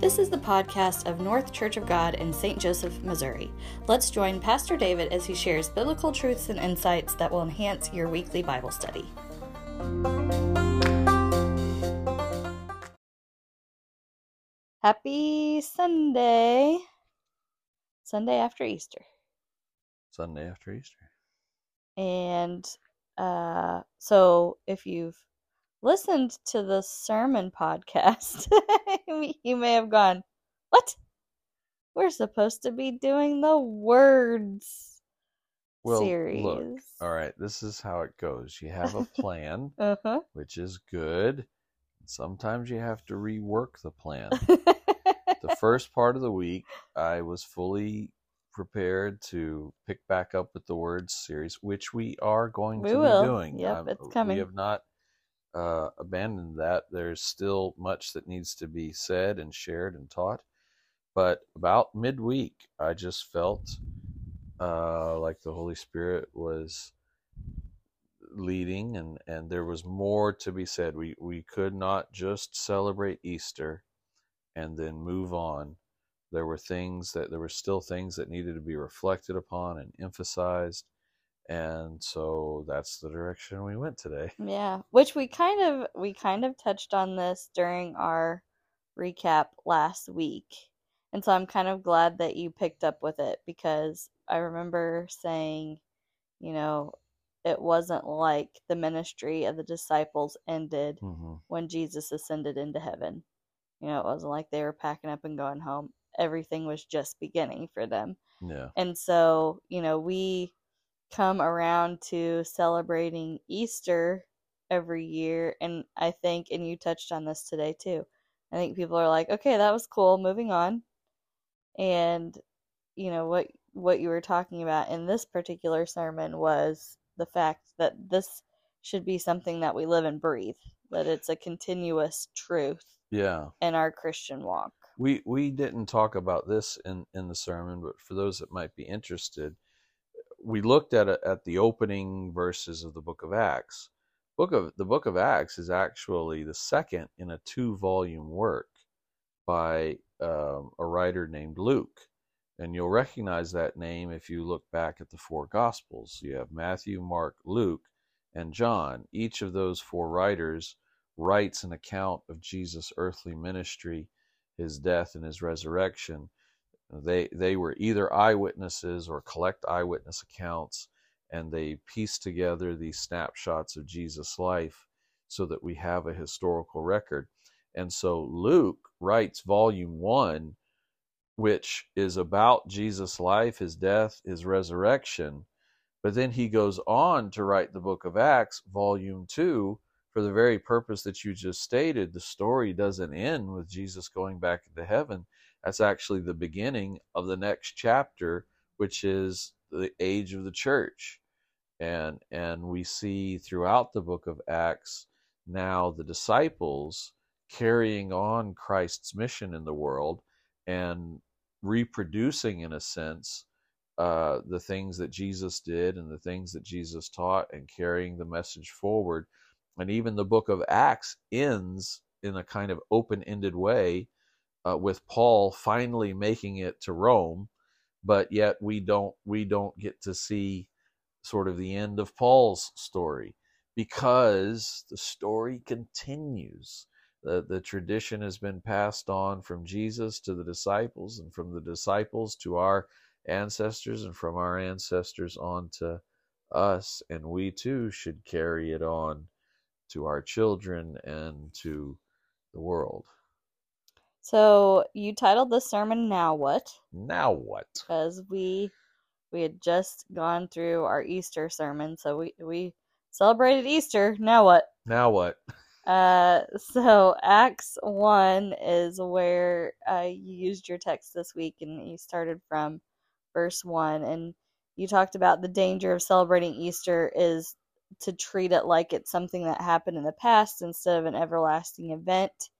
This is the podcast of North Church of God in St. Joseph, Missouri. Let's join Pastor David as he shares biblical truths and insights that will enhance your weekly Bible study. Happy Sunday. Sunday after Easter. Sunday after Easter. And uh, so if you've listened to the sermon podcast, you may have gone, What? We're supposed to be doing the words Well, series. look, all right, this is how it goes. You have a plan, Uh-huh. which is good. Sometimes you have to rework the plan. the first part of the week, I was fully prepared to pick back up with the words series, which we are going We to will. be doing. Yep, it's coming. We have not uh, abandoned that. There's still much that needs to be said and shared and taught. But about midweek, I just felt uh, like the Holy Spirit was leading and, and there was more to be said. We, we could not just celebrate Easter and then move on. There were things that there were still things that needed to be reflected upon and emphasized. And so that's the direction we went today. Yeah, which we kind of we kind of touched on this during our recap last week. And so I'm kind of glad that you picked up with it because I remember saying, you know, it wasn't like the ministry of the disciples ended hmm when Jesus ascended into heaven. You know, it wasn't like they were packing up and going home. Everything was just beginning for them. Yeah. And so, you know, we come around to celebrating Easter every year. And I think, and you touched on this today too, I think people are like, okay, that was cool, moving on. And, you know, what what you were talking about in this particular sermon was the fact that this should be something that we live and breathe, that it's a continuous truth Yeah. in our Christian walk. We we didn't talk about this in in the sermon, but for those that might be interested, we looked at it at the opening verses of the book of Acts. Book of the book of Acts is actually the second in a two volume work by um, a writer named Luke, and you'll recognize that name if you look back at the four Gospels. You have Matthew, Mark, Luke, and John. Each of those four writers writes an account of Jesus' earthly ministry his death and his resurrection. They they were either eyewitnesses or collect eyewitness accounts, and they piece together these snapshots of Jesus' life so that we have a historical record. And so Luke writes volume one, which is about Jesus' life, his death, his resurrection. But then he goes on to write the book of Acts, volume two, for the very purpose that you just stated, the story doesn't end with Jesus going back into heaven. That's actually the beginning of the next chapter, which is the age of the church. And and we see throughout the book of Acts now the disciples carrying on Christ's mission in the world and reproducing in a sense uh, the things that Jesus did and the things that Jesus taught and carrying the message forward and even the book of acts ends in a kind of open-ended way uh, with paul finally making it to rome but yet we don't we don't get to see sort of the end of paul's story because the story continues the, the tradition has been passed on from jesus to the disciples and from the disciples to our ancestors and from our ancestors on to us and we too should carry it on to our children and to the world. So you titled the sermon "Now What?" Now what? because we we had just gone through our Easter sermon, so we we celebrated Easter. Now what? Now what? Uh, so Acts one is where uh, you used your text this week, and you started from verse one, and you talked about the danger of celebrating Easter is to treat it like it's something that happened in the past instead of an everlasting event.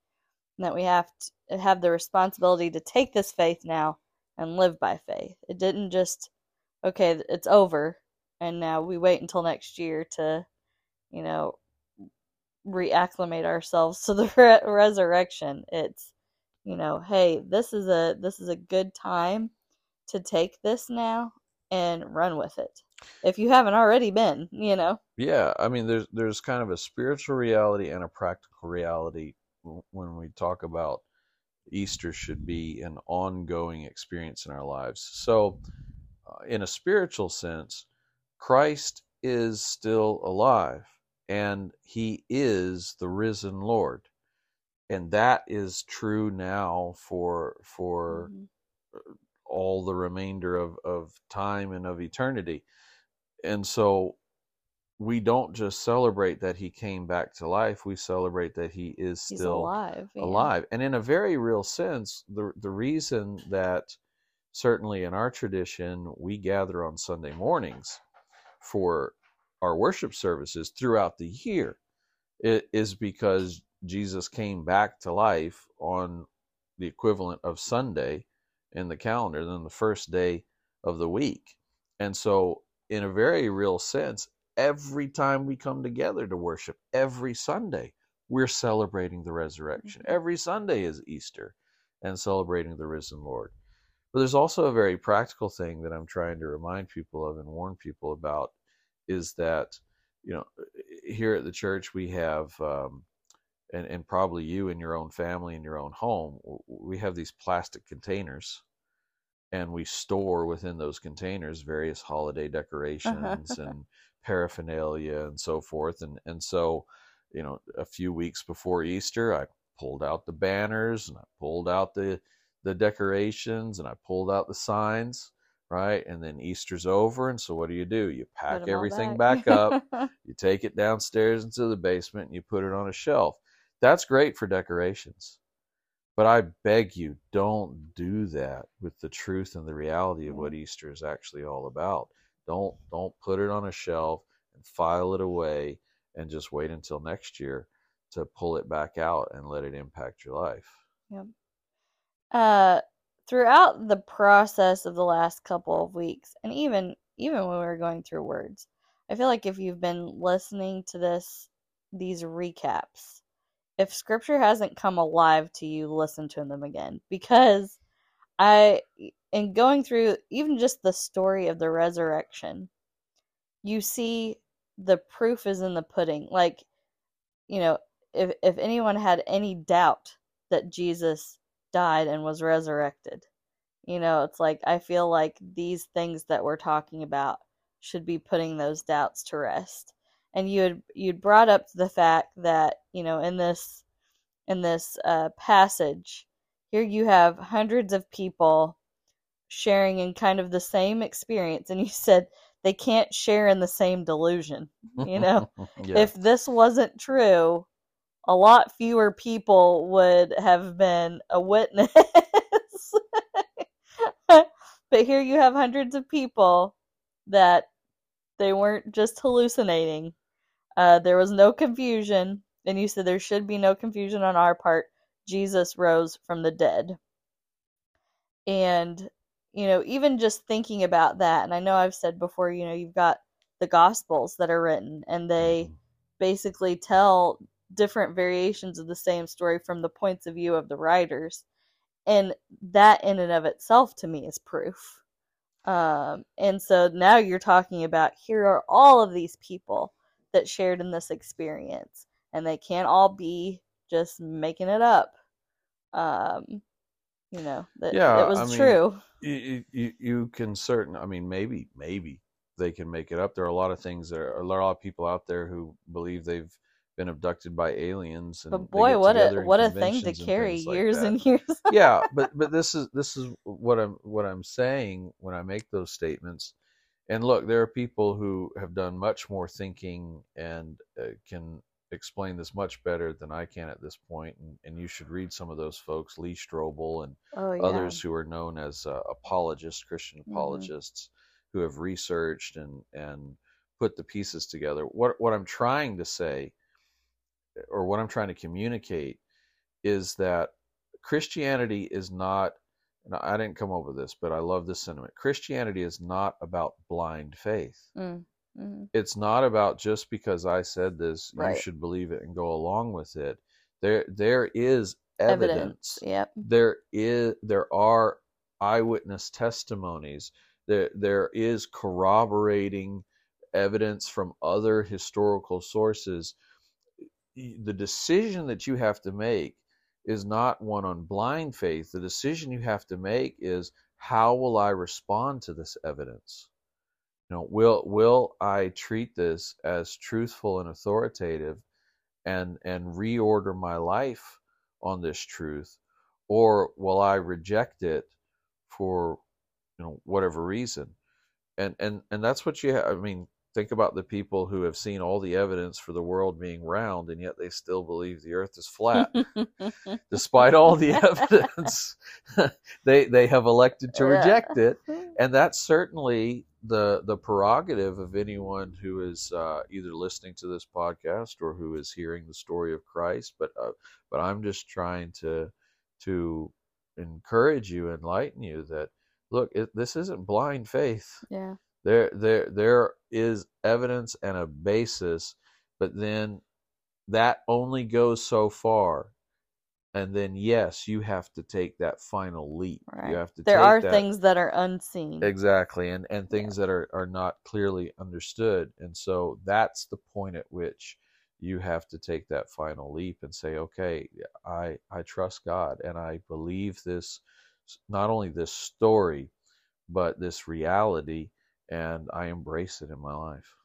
And that we have to have the responsibility to take this faith now and live by faith. It didn't just, okay, it's over, and now we wait until next year to, you know, reacclimate ourselves to the re- resurrection. It's you know, hey, this is a this is a good time to take this now and run with it. If you haven't already been, you know. Yeah, I mean, there's there's kind of a spiritual reality and a practical reality when we talk about Easter should be an ongoing experience in our lives. So, uh, in a spiritual sense, Christ is still alive and he is the risen Lord. And that is true now for for mm-hmm. all the remainder of, of time and of eternity. And so we don't just celebrate that he came back to life, we celebrate that he is He's still alive. yeah. alive. And in a very real sense, the the reason that certainly in our tradition we gather on Sunday mornings for our worship services throughout the year it is because Jesus came back to life on the equivalent of Sunday in the calendar, then the first day of the week. And so, in a very real sense, every time we come together to worship, every Sunday, we're celebrating the resurrection. Mhm. Every Sunday is Easter and celebrating the risen Lord. But there's also a very practical thing that I'm trying to remind people of and warn people about is that, you know, here at the church we have, um, and, and probably you in your own family in your own home, we have these plastic containers and we store within those containers various holiday decorations and paraphernalia and so forth. And, and so, you know, a few weeks before Easter, I pulled out the banners and I pulled out the, the decorations and I pulled out the signs, right? And then Easter's over. And so what do you do? You pack everything back up, you take it downstairs into the basement and you put it on a shelf. That's great for decorations. But I beg you, don't do that with the truth and the reality of what Easter is actually all about. Don't don't put it on a shelf and file it away and just wait until next year to pull it back out and let it impact your life. Yep. Uh, throughout the process of the last couple of weeks, and even even when we were going through words, I feel like if you've been listening to this, these recaps, if scripture hasn't come alive to you, listen to them again because I, in going through even just the story of the resurrection, you see the proof is in the pudding. Like, you know, if if anyone had any doubt that Jesus died and was resurrected, you know, it's like I feel like these things that we're talking about should be putting those doubts to rest. And you had you'd brought up the fact that you know in this in this uh, passage here you have hundreds of people sharing in kind of the same experience, and you said they can't share in the same delusion. You know, yeah. if this wasn't true, a lot fewer people would have been a witness. but here you have hundreds of people that they weren't just hallucinating. Uh, there was no confusion, and you said there should be no confusion on our part. Jesus rose from the dead. And, you know, even just thinking about that, and I know I've said before, you know, you've got the Gospels that are written, and they basically tell different variations of the same story from the points of view of the writers. And that, in and of itself, to me, is proof. Um, and so now you're talking about here are all of these people that shared in this experience, and they can't all be just making it up. Um, you know that Yeah, it was I mean, true. you, you you can certain i mean maybe maybe they can make it up there are a lot of things there are a lot of people out there who believe they've been abducted by aliens and But boy, what a what a thing to conventions and carry like years and years. yeah but but this is this is what i'm what i'm saying when i make those statements and look there are people who have done much more thinking and uh, can explain this much better than i can at this point and, and you should read some of those folks lee strobel and Oh yeah. others who are known as uh, apologists, Christian Mhm. apologists, who have researched and and put the pieces together. What what I'm trying to say, or what I'm trying to communicate, is that Christianity is not. And I didn't come over this, but I love this sentiment. Christianity is not about blind faith. Mm, mhm. It's not about just because I said this, Right. you should believe it and go along with it. There there is evidence. Yep. There is there are eyewitness testimonies. There there is corroborating evidence from other historical sources. The decision that you have to make is not one on blind faith. The decision you have to make is how will I respond to this evidence? You know, will will I treat this as truthful and authoritative and and reorder my life on this truth? Or will I reject it for you know whatever reason? And and and that's what you have I mean think about the people who have seen all the evidence for the world being round and yet they still believe the earth is flat. Despite all the evidence they they have elected to reject it. And that certainly the the prerogative of anyone who is uh, either listening to this podcast or who is hearing the story of Christ. But uh, but I'm just trying to to encourage you, enlighten you that look, it, this isn't blind faith. yeah. There there there is evidence and a basis, but then that only goes so far. And then yes, you have to take that final leap. Right. You have to There take are that, things that are unseen. Exactly, and and things that are are not clearly understood, and so that's the point at which you have to take that final leap and say, okay, I I trust God, and I believe this, not only this story, but this reality, and I embrace it in my life.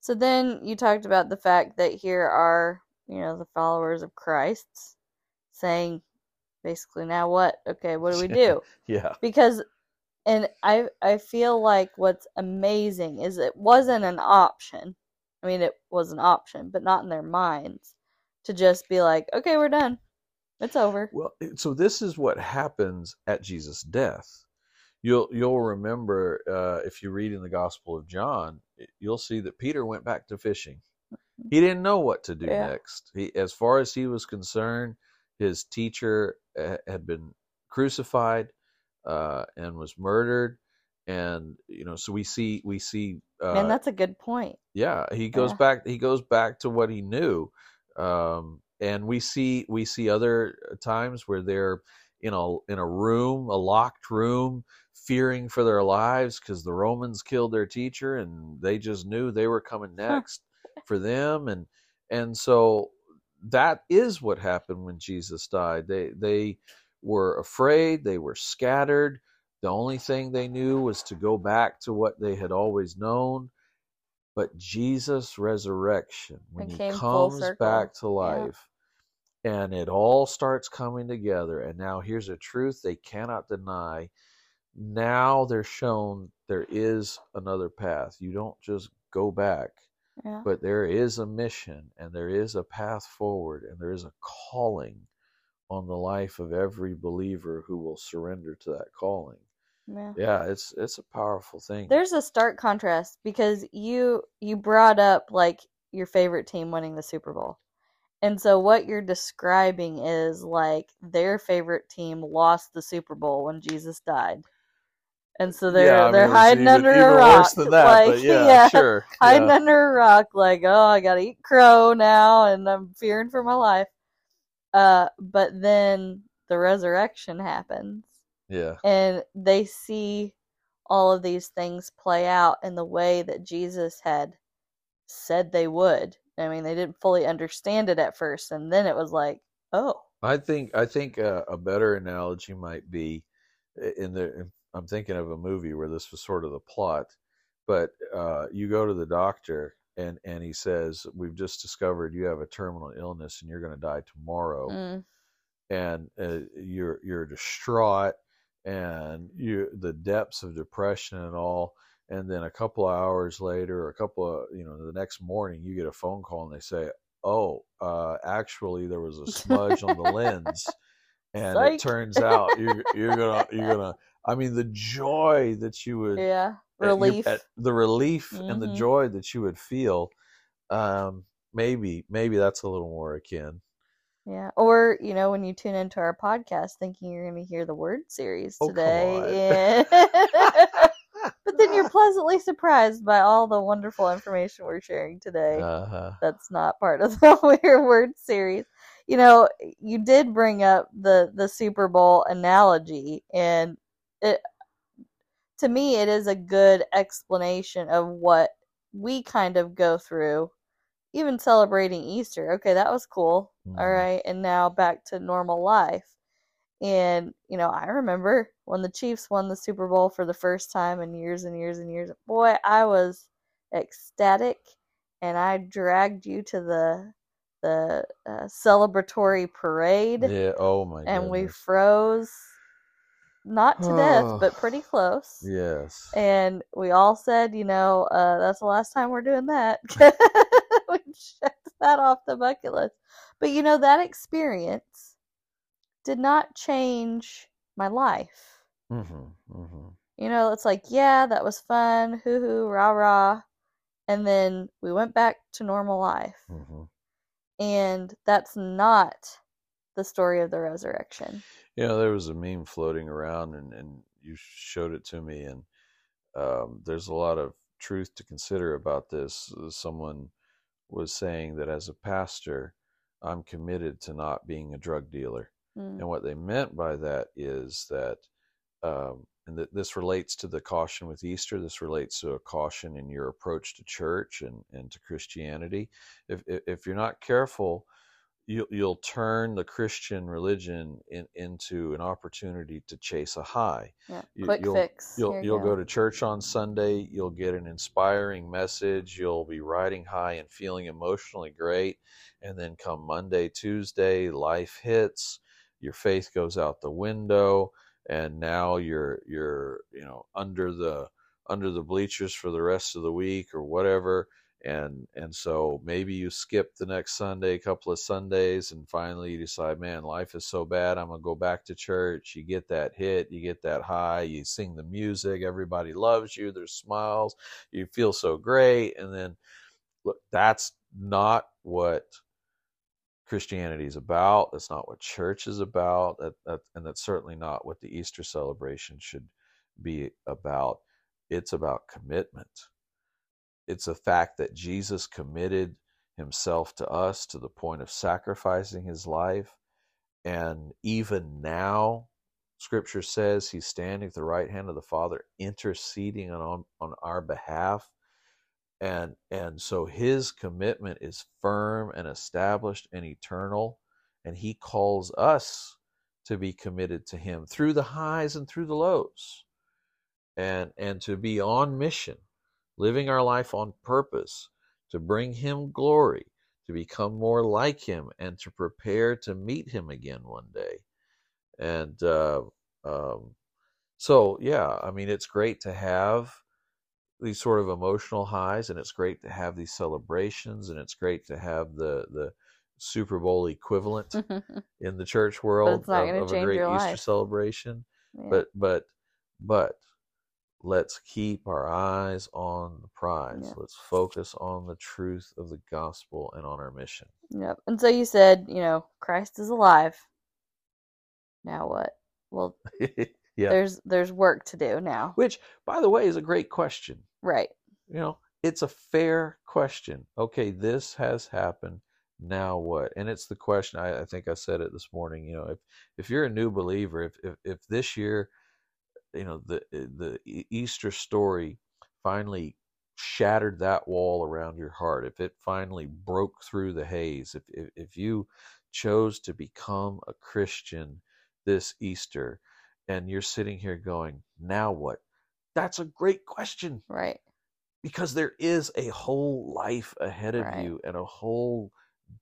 So then you talked about the fact that here are, you know, the followers of Christ saying basically now what? Okay, what do we do? Yeah, Because and I I feel like what's amazing is it wasn't an option. I mean it was an option, but not in their minds to just be like, "Okay, we're done. It's over." Well, so this is what happens at Jesus' death. You'll you'll remember uh, if you read in the Gospel of John, you'll see that Peter went back to fishing. He didn't know what to do Yeah. next. He, as far as he was concerned, his teacher uh, had been crucified uh, and was murdered, and you know, so we see we see. Uh, Man, that's a good point. yeah he goes Yeah. back he goes back to what he knew um and we see we see other times where they're in a in a room a locked room fearing for their lives because the romans killed their teacher and they just knew they were coming next for them and and so that is what happened when jesus died they they were afraid they were scattered the only thing they knew was to go back to what they had always known but Jesus' resurrection, when he comes back to Yeah. life, and it all starts coming together, and now here's a truth they cannot deny. Now they're shown there is another path. You don't just go back, Yeah. but there is a mission, and there is a path forward, and there is a calling on the life of every believer who will surrender to that calling. Yeah. Yeah, it's it's a powerful thing. There's a stark contrast because you you brought up like your favorite team winning the Super Bowl. And so what you're describing is like their favorite team lost the Super Bowl when Jesus died. And so they're yeah, they're mean, hiding even- under even a rock. That, like but yeah, sure. hiding yeah. under a rock like, "Oh, I got to eat crow now and I'm fearing for my life." Uh but then the resurrection happens Yeah, and they see all of these things play out in the way that Jesus had said they would. I mean, they didn't fully understand it at first, and then it was like, oh, I think I think uh, a better analogy might be in the. I'm thinking of a movie where this was sort of the plot, but uh, you go to the doctor and and he says, "We've just discovered you have a terminal illness and you're going to die tomorrow," mm, and uh, you're you're distraught and you the depths of depression and all. And then a couple of hours later, a couple of you know, the next morning, you get a phone call and they say, "Oh, uh, actually, there was a smudge on the lens." and Psych. it turns out you're you're gonna you're gonna I mean the joy that you would yeah, at your- relief. at the relief and the Mhm. joy that you would feel um maybe maybe that's a little more akin yeah, or you know, when you tune into our podcast, thinking you're going to hear the word series Oh, today, yeah. but then you're pleasantly surprised by all the wonderful information we're sharing today. uh-huh that's not part of the Weird Word series. you know, you did bring up the the Super Bowl analogy, and it to me it is a good explanation of what we kind of go through. Even celebrating Easter, okay, that was cool. All Mhm. right, and now back to normal life. And you know, I remember when the Chiefs won the Super Bowl for the first time in years and years and years. Boy, I was ecstatic, and I dragged you to the the uh, celebratory parade, Yeah. Oh my and we froze, not to death, but pretty close. Yes. And we all said, you know, uh, that's the last time we're doing that. we checked that off the bucket list. But you know, that experience did not change my life. Mm-hmm. Mm-hmm. You know, it's like, yeah, that was fun, hoo hoo, rah rah. And then we went back to normal life. Mm-hmm. And that's not the story of the resurrection. You know, there was a meme floating around, and, and you showed it to me, and um, there's a lot of truth to consider about this. Uh, Someone was saying that as a pastor, I'm committed to not being a drug dealer. Mm. And what they meant by that is that, um, and that this relates to the caution with Easter. This relates to a caution in your approach to church and, and to Christianity. If, if if you're not careful, you'll you'll turn the Christian religion in, into an opportunity to chase a high. Yeah. You- Quick you'll- fix. You'll Here you you'll go to church on Sunday. You'll get an inspiring message. You'll be riding high and feeling emotionally great, and then come Monday, Tuesday, life hits. Your faith goes out the window, and now you're you're you know under the under the bleachers for the rest of the week or whatever. And and so maybe you skip the next Sunday, a couple of Sundays, and finally you decide, man, life is so bad. I'm gonna go back to church. You get that hit, you get that high, you sing the music, everybody loves you, there's smiles, you feel so great, and then look, that's not what Christianity is about. That's not what church is about. That, that, and that's certainly not what the Easter celebration should be about. It's about commitment. It's a fact that Jesus committed himself to us to the point of sacrificing his life. And even now, scripture says he's standing at the right hand of the Father, interceding on, on our behalf. And and so his commitment is firm and established and eternal. And he calls us to be committed to him through the highs and through the lows and and to be on mission living our life on purpose to bring him glory to become more like him and to prepare to meet him again one day and uh, um, so yeah i mean it's great to have these sort of emotional highs and it's great to have these celebrations and it's great to have the the super bowl equivalent in the church world of, of a great easter life. celebration Yeah. but but but let's keep our eyes on the prize Yeah. let's focus on the truth of the gospel and on our mission Yep. And so you said, you know, Christ is alive. Now what? Well, yeah there's there's work to do now. which by the way is a great question Right. you know it's a fair question okay this has happened now what and it's the question I, I think i said it this morning you know if if you're a new believer if if, if this year you know the eh, the E- easter story finally shattered that wall around your heart if it finally broke through the haze if if, if you chose to become a christian this easter and you're sitting here going now what that's a great question Right. because there is a whole life ahead of Right. you and a whole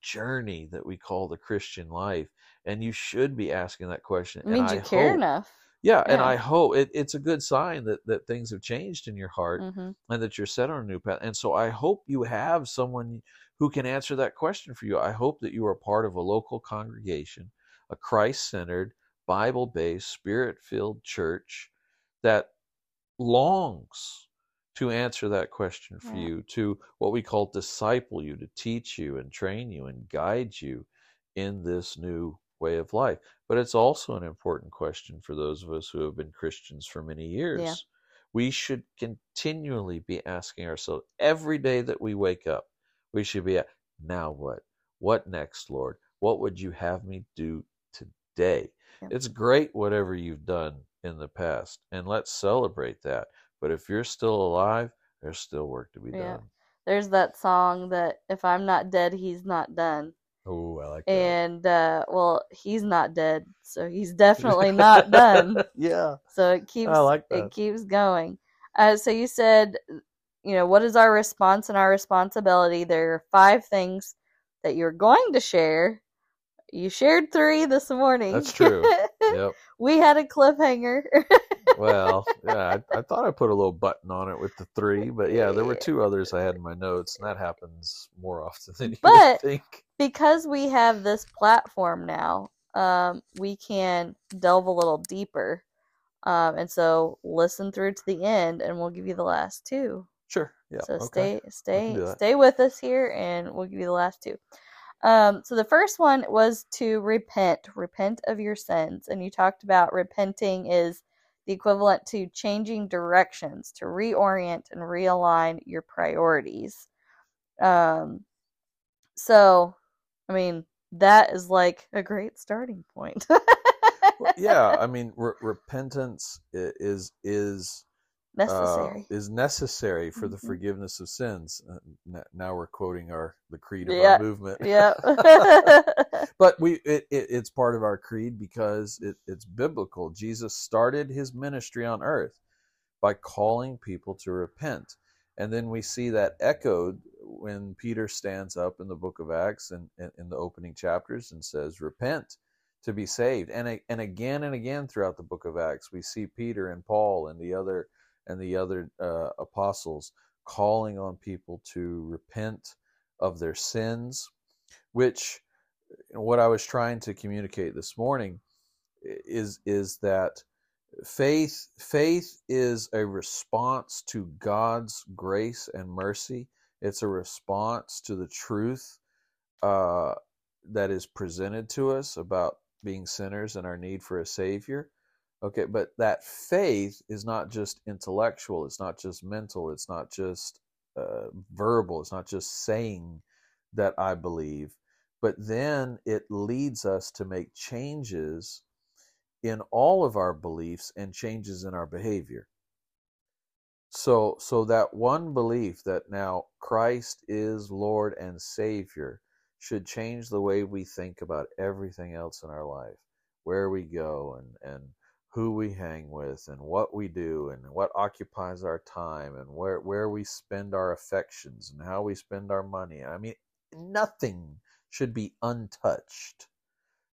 journey that we call the Christian life. And you should be asking that question. It means and you I care hope, enough. Yeah, and I hope it, it's a good sign that, that things have changed in your heart hmm and that you're set on a new path. And so I hope you have someone who can answer that question for you. I hope that you are part of a local congregation, a Christ centered, Bible based, spirit filled church that longs to answer that question for Yeah. you, to what we call disciple you, to teach you and train you and guide you in this new way of life. But it's also an important question for those of us who have been Christians for many years. We should continually be asking ourselves every day that we wake up, we should be at, now what? What next, Lord? What would you have me do today? Yep. It's great whatever you've done in the past, and let's celebrate that. But if you're still alive, there's still work to be Yeah. done. There's that song that if I'm not dead, he's not done. Oh, I like that. And uh well, he's not dead, so he's definitely not done. yeah, So it keeps I like that. it keeps going. Uh, so you said, you know, what is our response and our responsibility? There are five things that you're going to share. You shared three this morning. That's true. Yep. we had a cliffhanger. Well, yeah, I, I thought I put a little button on it with the three, but yeah, there were two others I had in my notes, and that happens more often than you But- would think. because we have this platform now, um, we can delve a little deeper. Um, and so listen through to the end, and we'll give you the last two. Sure. Yeah. so okay. stay stay stay with us here and we'll give you the last two um so the first one was to repent repent of your sins and you talked about repenting is the equivalent to changing directions to reorient and realign your priorities. Um so i mean that is like a great starting point. Yeah, I mean, re- repentance is is is uh, necessary is necessary for the Mhm. forgiveness of sins. Uh, now we're quoting our the creed of Yeah, our movement. yeah but we it, it, it's part of our creed because it, it's biblical jesus started his ministry on earth by calling people to repent and then we see that echoed when peter stands up in the book of acts and in, in the opening chapters and says repent to be saved and a- and again and again throughout the book of acts we see peter and paul and the other and the other uh, apostles calling on people to repent of their sins which what I was trying to communicate this morning is is that faith faith is a response to God's grace and mercy. It's a response to the truth uh, that is presented to us about being sinners and our need for a savior. Okay, but that faith is not just intellectual. It's not just mental. It's not just uh, verbal. It's not just saying that I believe but then it leads us to make changes in all of our beliefs and changes in our behavior so so that one belief that now christ is lord and savior should change the way we think about everything else in our life where we go and and who we hang with and what we do and what occupies our time and where where we spend our affections and how we spend our money i mean nothing should be untouched.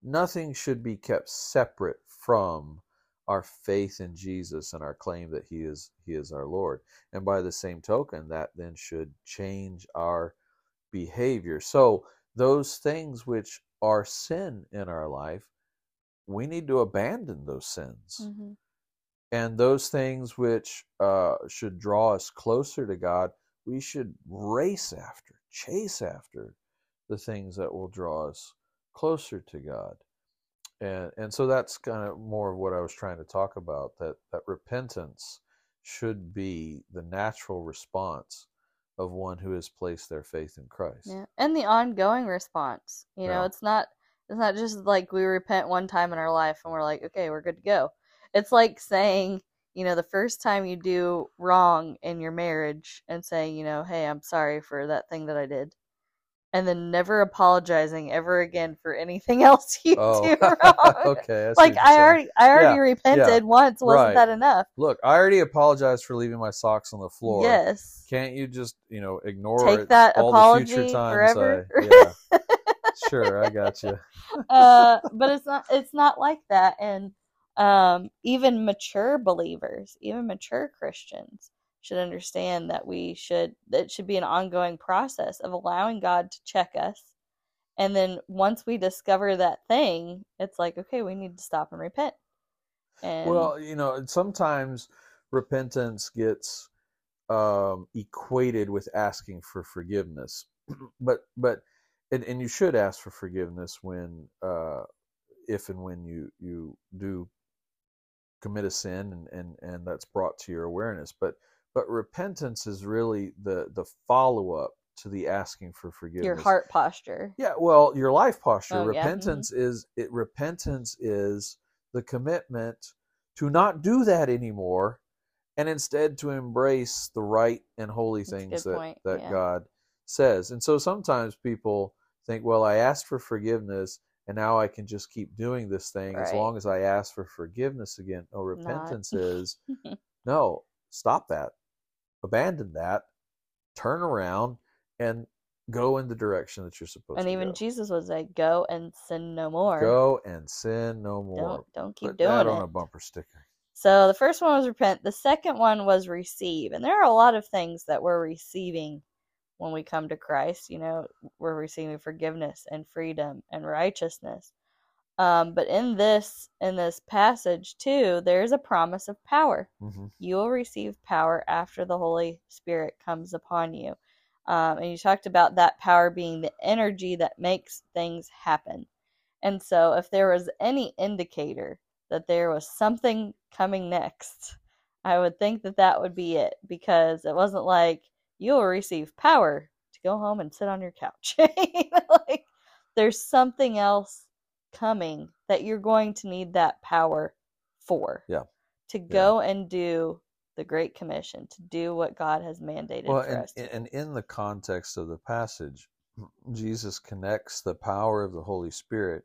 Nothing should be kept separate from our faith in Jesus and our claim that he is he is our Lord. And by the same token that then should change our behavior. So those things which are sin in our life, we need to abandon those sins. Mhm. And those things which uh, should draw us closer to God, we should race after, chase after the things that will draw us closer to God. And and so that's kind of more of what I was trying to talk about that that repentance should be the natural response of one who has placed their faith in Christ. Yeah, and the ongoing response. You know, it's not it's not just like we repent one time in our life and we're like, okay, we're good to go. It's like saying, you know, the first time you do wrong in your marriage and saying, you know, hey, I'm sorry for that thing that I did. And then never apologizing ever again for anything else you Oh, do wrong. okay. Like I already I already Yeah, repented once, wasn't right. that enough? Look, I already apologized for leaving my socks on the floor. Yes. Can't you just, you know, ignore Take it that all apology the future times forever. I, yeah. sure, I got you. uh, but it's not it's not like that and um, even mature believers even mature christians should understand that we should that it should be an ongoing process of allowing god to check us and then once we discover that thing it's like okay we need to stop and repent and Well, you know, sometimes repentance gets um, equated with asking for forgiveness, but but and, and you should ask for forgiveness when uh, if and when you you do commit a sin and, and and that's brought to your awareness. But but repentance is really the the follow up to the asking for forgiveness. Your heart posture. Yeah, well, your life posture. Oh, yeah, mhm. repentance is it. Repentance is the commitment to not do that anymore, and instead to embrace the right and holy things that point, that yeah. God says. And so sometimes people think, well, I asked for forgiveness, and now I can just keep doing this thing as long as I ask for forgiveness again. No, Not. repentance is no, stop that, abandon that, turn around, and go in the direction that you're supposed and to even go. Jesus was like, "Go and sin no more. Go and sin no more. Don't don't keep Put doing that it." on a bumper sticker. So the first one was repent. The second one was receive. And there are a lot of things that we're receiving when we come to Christ. You know, we're receiving forgiveness and freedom and righteousness. Um, but in this in this passage too, there's a promise of power. hmm You will receive power after the Holy Spirit comes upon you. Um, and you talked about that power being the energy that makes things happen. And so, if there was any indicator that there was something coming next, I would think that that would be it because it wasn't like you will receive power to go home and sit on your couch. You know, like there's something else coming that you're going to need that power for. Yeah. To go and do the Great Commission, to do what God has mandated Well, for and, us. To and in the context of the passage, Jesus connects the power of the Holy Spirit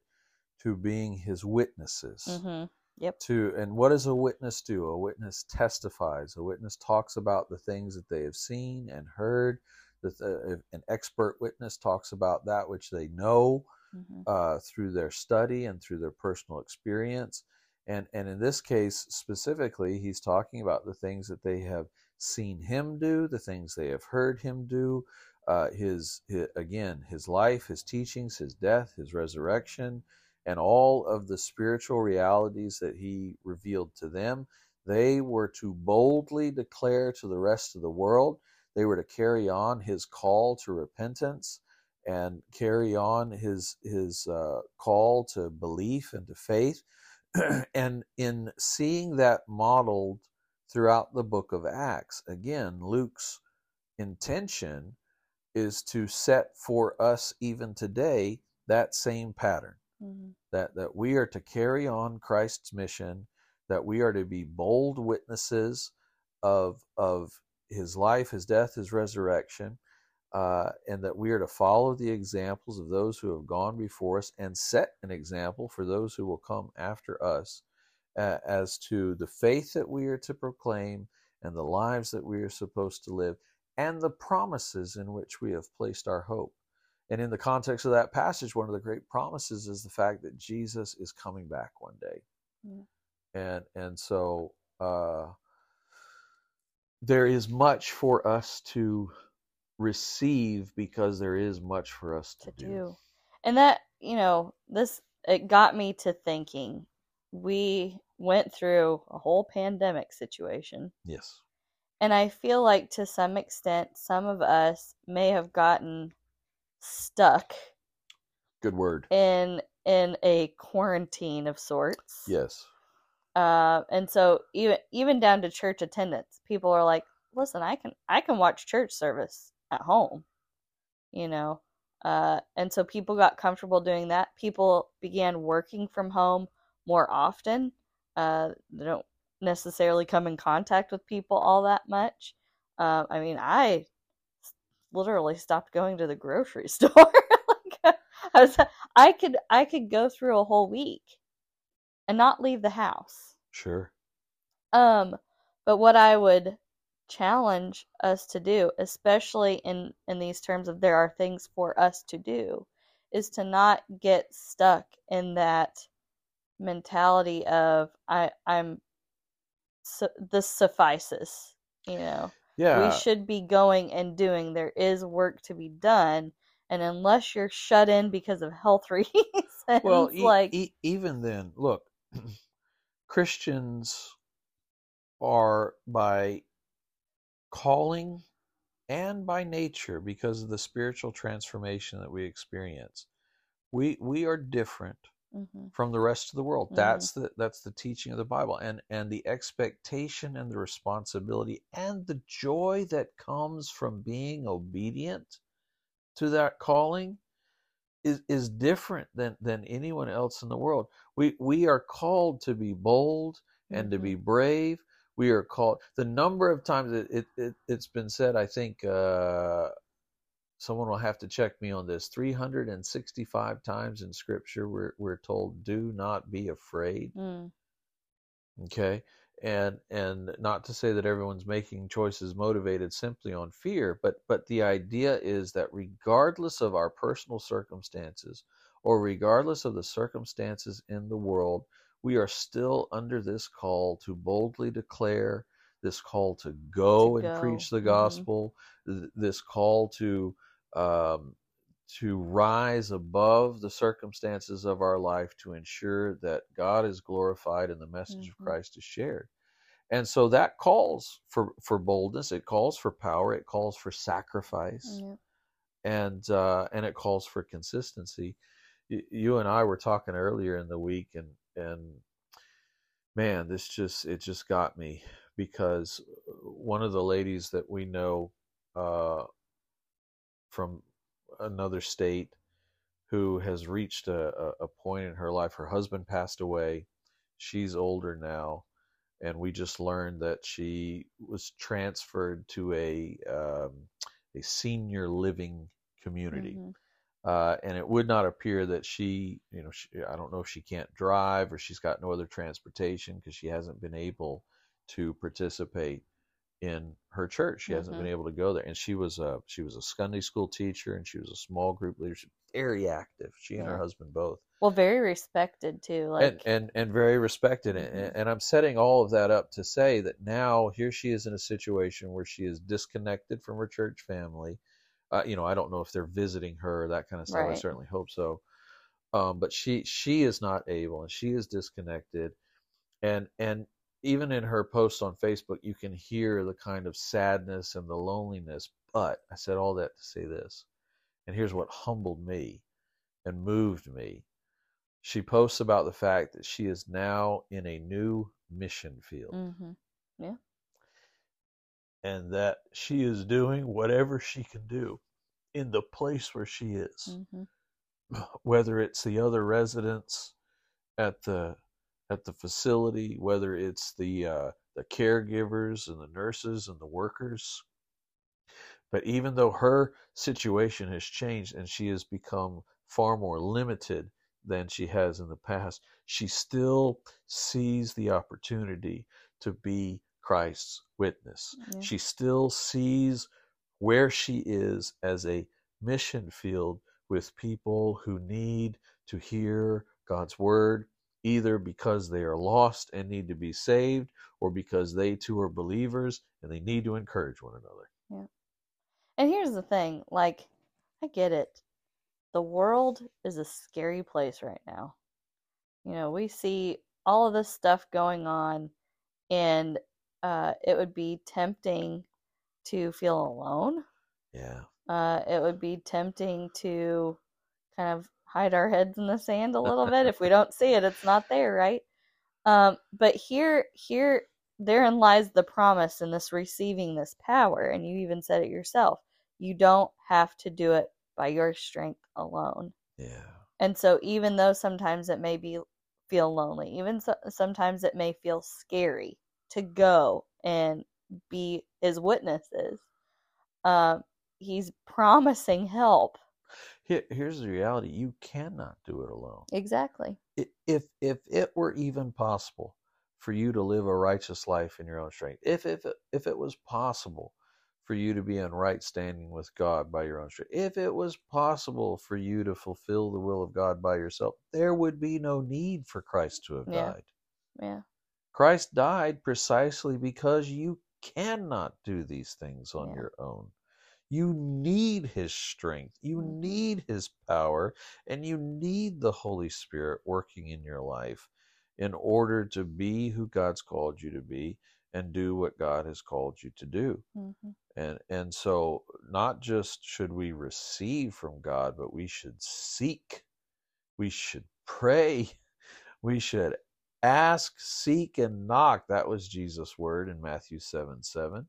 to being his witnesses. Mm-hmm. Hmm To and what does a witness do? A witness testifies. A witness talks about the things that they have seen and heard. That uh, an expert witness talks about that which they know hmm uh, through their study and through their personal experience. And, and in this case specifically, he's talking about the things that they have seen him do, the things they have heard him do, uh, his, his again his life, his teachings, his death, his resurrection, and all of the spiritual realities that he revealed to them. They were to boldly declare to the rest of the world. They were to carry on his call to repentance and carry on his his uh, call to belief and to faith. and in seeing that modeled throughout the book of Acts, again, Luke's intention is to set for us even today that same pattern hmm that that we are to carry on Christ's mission, that we are to be bold witnesses of of his life, his death, his resurrection, uh, and that we are to follow the examples of those who have gone before us and set an example for those who will come after us uh, as to the faith that we are to proclaim and the lives that we are supposed to live and the promises in which we have placed our hope. And in the context of that passage, one of the great promises is the fact that Jesus is coming back one day. Yeah. And and so uh, there is much for us to receive because there is much for us to, to do. And that, you know, this it got me to thinking. We went through a whole pandemic situation, Yes. and I feel like to some extent some of us may have gotten stuck Good word. in in a quarantine of sorts. Yes. Uh, and so even even down to church attendance, people are like, "Listen, I can I can watch church service at home," you know. Uh, and so people got comfortable doing that. People began working from home more often. Uh, they don't necessarily come in contact with people all that much. Um, I mean, I literally stopped going to the grocery store. like, I was, I could I could go through a whole week and not leave the house. Sure. Um, but what I would challenge us to do, especially in in these terms of there are things for us to do, is to not get stuck in that mentality of I I'm su- this suffices, you know. Yeah. We should be going and doing. There is work to be done, and unless you're shut in because of health reasons, well, e- like e- even then, look, Christians are by calling and by nature because of the spiritual transformation that we experience. We we are different Mhm. from the rest of the world. Mhm. That's the that's the teaching of the Bible, and and the expectation and the responsibility and the joy that comes from being obedient to that calling is is different than than anyone else in the world. We we are called to be bold and to Mhm. be brave. We are called. The number of times it, it, it it's been said, I think uh, someone will have to check me on this. Three hundred and sixty-five times in Scripture, we're we're told, "Do not be afraid." Mm. okay and and not to say that everyone's making choices motivated simply on fear but but the idea is that regardless of our personal circumstances or regardless of the circumstances in the world we are still under this call to boldly declare this call to go To and go. preach the Mhm. gospel th- this call to um, to rise above the circumstances of our life to ensure that God is glorified and the message Mhm. of Christ is shared. And so that calls for, for boldness, it calls for power, it calls for sacrifice, Yep. and uh, and it calls for consistency. Y- You and I were talking earlier in the week, and and man, this just it just got me because one of the ladies that we know uh, from another state who has reached a, a, point in her life. Her husband passed away. She's older now, and we just learned that she was transferred to a um, a senior living community. Mhm. Uh, and it would not appear that she, you know, she, I don't know if she can't drive or she's got no other transportation because she hasn't been able to participate in her church. She hasn't been Mhm. able to go there. And she was a she was a Sunday school teacher and she was a small group leader. She's very active. She and her husband both Well, very respected too. Like, and, and and very respected Mhm. and, and i'm setting all of that up to say that now here she is in a situation where she is disconnected from her church family uh, you know i don't know if they're visiting her that kind of stuff i certainly hope so um, but she she is not able and she is disconnected and and even in her posts on facebook you can hear the kind of sadness and the loneliness but i said all that to say this and here's what humbled me and moved me she posts about the fact that she is now in a new mission field Mm-hmm. Yeah. and that she is doing whatever she can do in the place where she is hmm whether it's the other residents at the at the facility whether it's the uh, the caregivers and the nurses and the workers but even though her situation has changed and she has become far more limited than she has in the past, she still sees the opportunity to be Christ's witness. Yeah. She still sees where she is as a mission field with people who need to hear God's word, either because they are lost and need to be saved, or because they too are believers and they need to encourage one another. Yeah. And here's the thing, like, I get it. The world is a scary place right now. You know, we see all of this stuff going on, and uh, it would be tempting to feel alone. Yeah. Uh, it would be tempting to kind of hide our heads in the sand a little bit. If we don't see it, it's not there, right? Um, but here, here, therein lies the promise in this receiving this power. And you even said it yourself. You don't have to do it by your strength alone. Yeah. And so, even though sometimes it may be feel lonely, even so, sometimes it may feel scary to go and be his witnesses, um, he's promising help. Here, here's the reality: you cannot do it alone. Exactly. If if it were even possible for you to live a righteous life in your own strength, if if if it was possible for you to be in right standing with God by your own strength, if it was possible for you to fulfill the will of God by yourself, there would be no need for Christ to have Yeah. died. Yeah. Christ died precisely because you cannot do these things on Yeah. your own. You need his strength, you Mhm. need his power, and you need the Holy Spirit working in your life in order to be who God's called you to be and do what God has called you to do. hmm And and so not just should we receive from God, but we should seek. We should pray. We should ask, seek, and knock. That was Jesus' word in Matthew 7 7.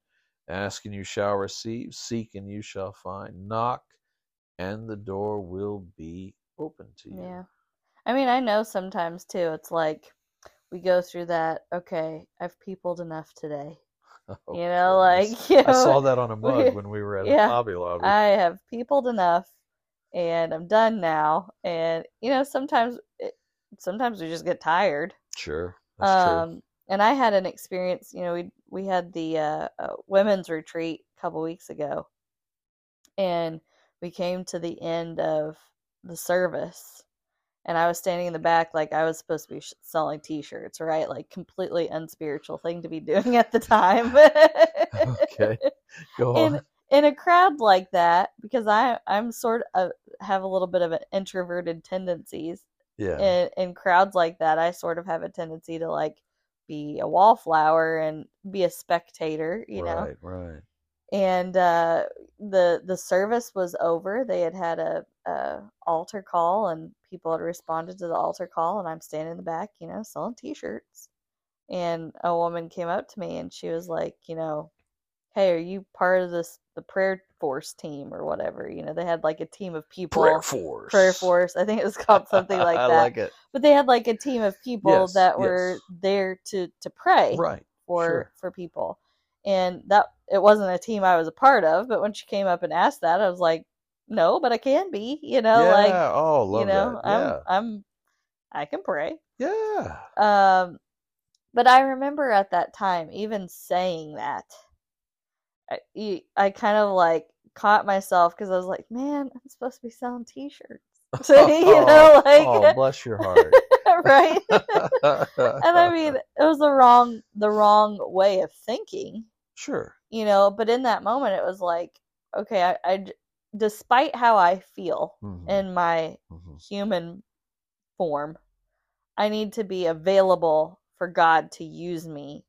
Ask and you shall receive, seek and you shall find, knock and the door will be open to you. Yeah. I mean, I know sometimes too, it's like we go through that, okay, I've peopled enough today. Oh, You know, goodness. like, you I saw that on a mug when we were at Yeah. a Hobby Lobby. I have peopled enough and I'm done now. And, you know, sometimes, it, sometimes we just get tired. sure, that's true. Um, And I had an experience, you know, we, we had the, uh, uh, women's retreat a couple weeks ago and we came to the end of the service and I was standing in the back like I was supposed to be sh- selling t-shirts, right? Like completely unspiritual thing to be doing at the time. Okay, Go on. in a crowd like that because I I'm sort of have a little bit of an introverted tendencies Yeah. in in crowds like that. I sort of have a tendency to like be a wallflower and be a spectator, you know right, right. and uh, the the service was over. They had had a, a altar call, and people had responded to the altar call. And I'm standing in the back, you know, selling T-shirts. And a woman came up to me, and she was like, you know, hey, are you part of this the prayer force team or whatever? You know, they had like a team of people. Prayer force. Prayer force. I think it was called something like I that. like it. But they had like a team of people Yes, that were yes. there to to pray Right. for Sure. for people and that it wasn't a team i was a part of but when she came up and asked that i was like no but i can be you know yeah. like oh, love you know that. Yeah. i'm i'm i can pray yeah. um but i remember at that time even saying that i, I kind of like caught myself because i was like man i'm supposed to be selling t-shirts you know like oh, bless your heart. right and i mean it was the wrong the wrong way of thinking sure. you know but in that moment it was like okay i, I despite how i feel Mhm, in my mhm. human form i need to be available for god to use me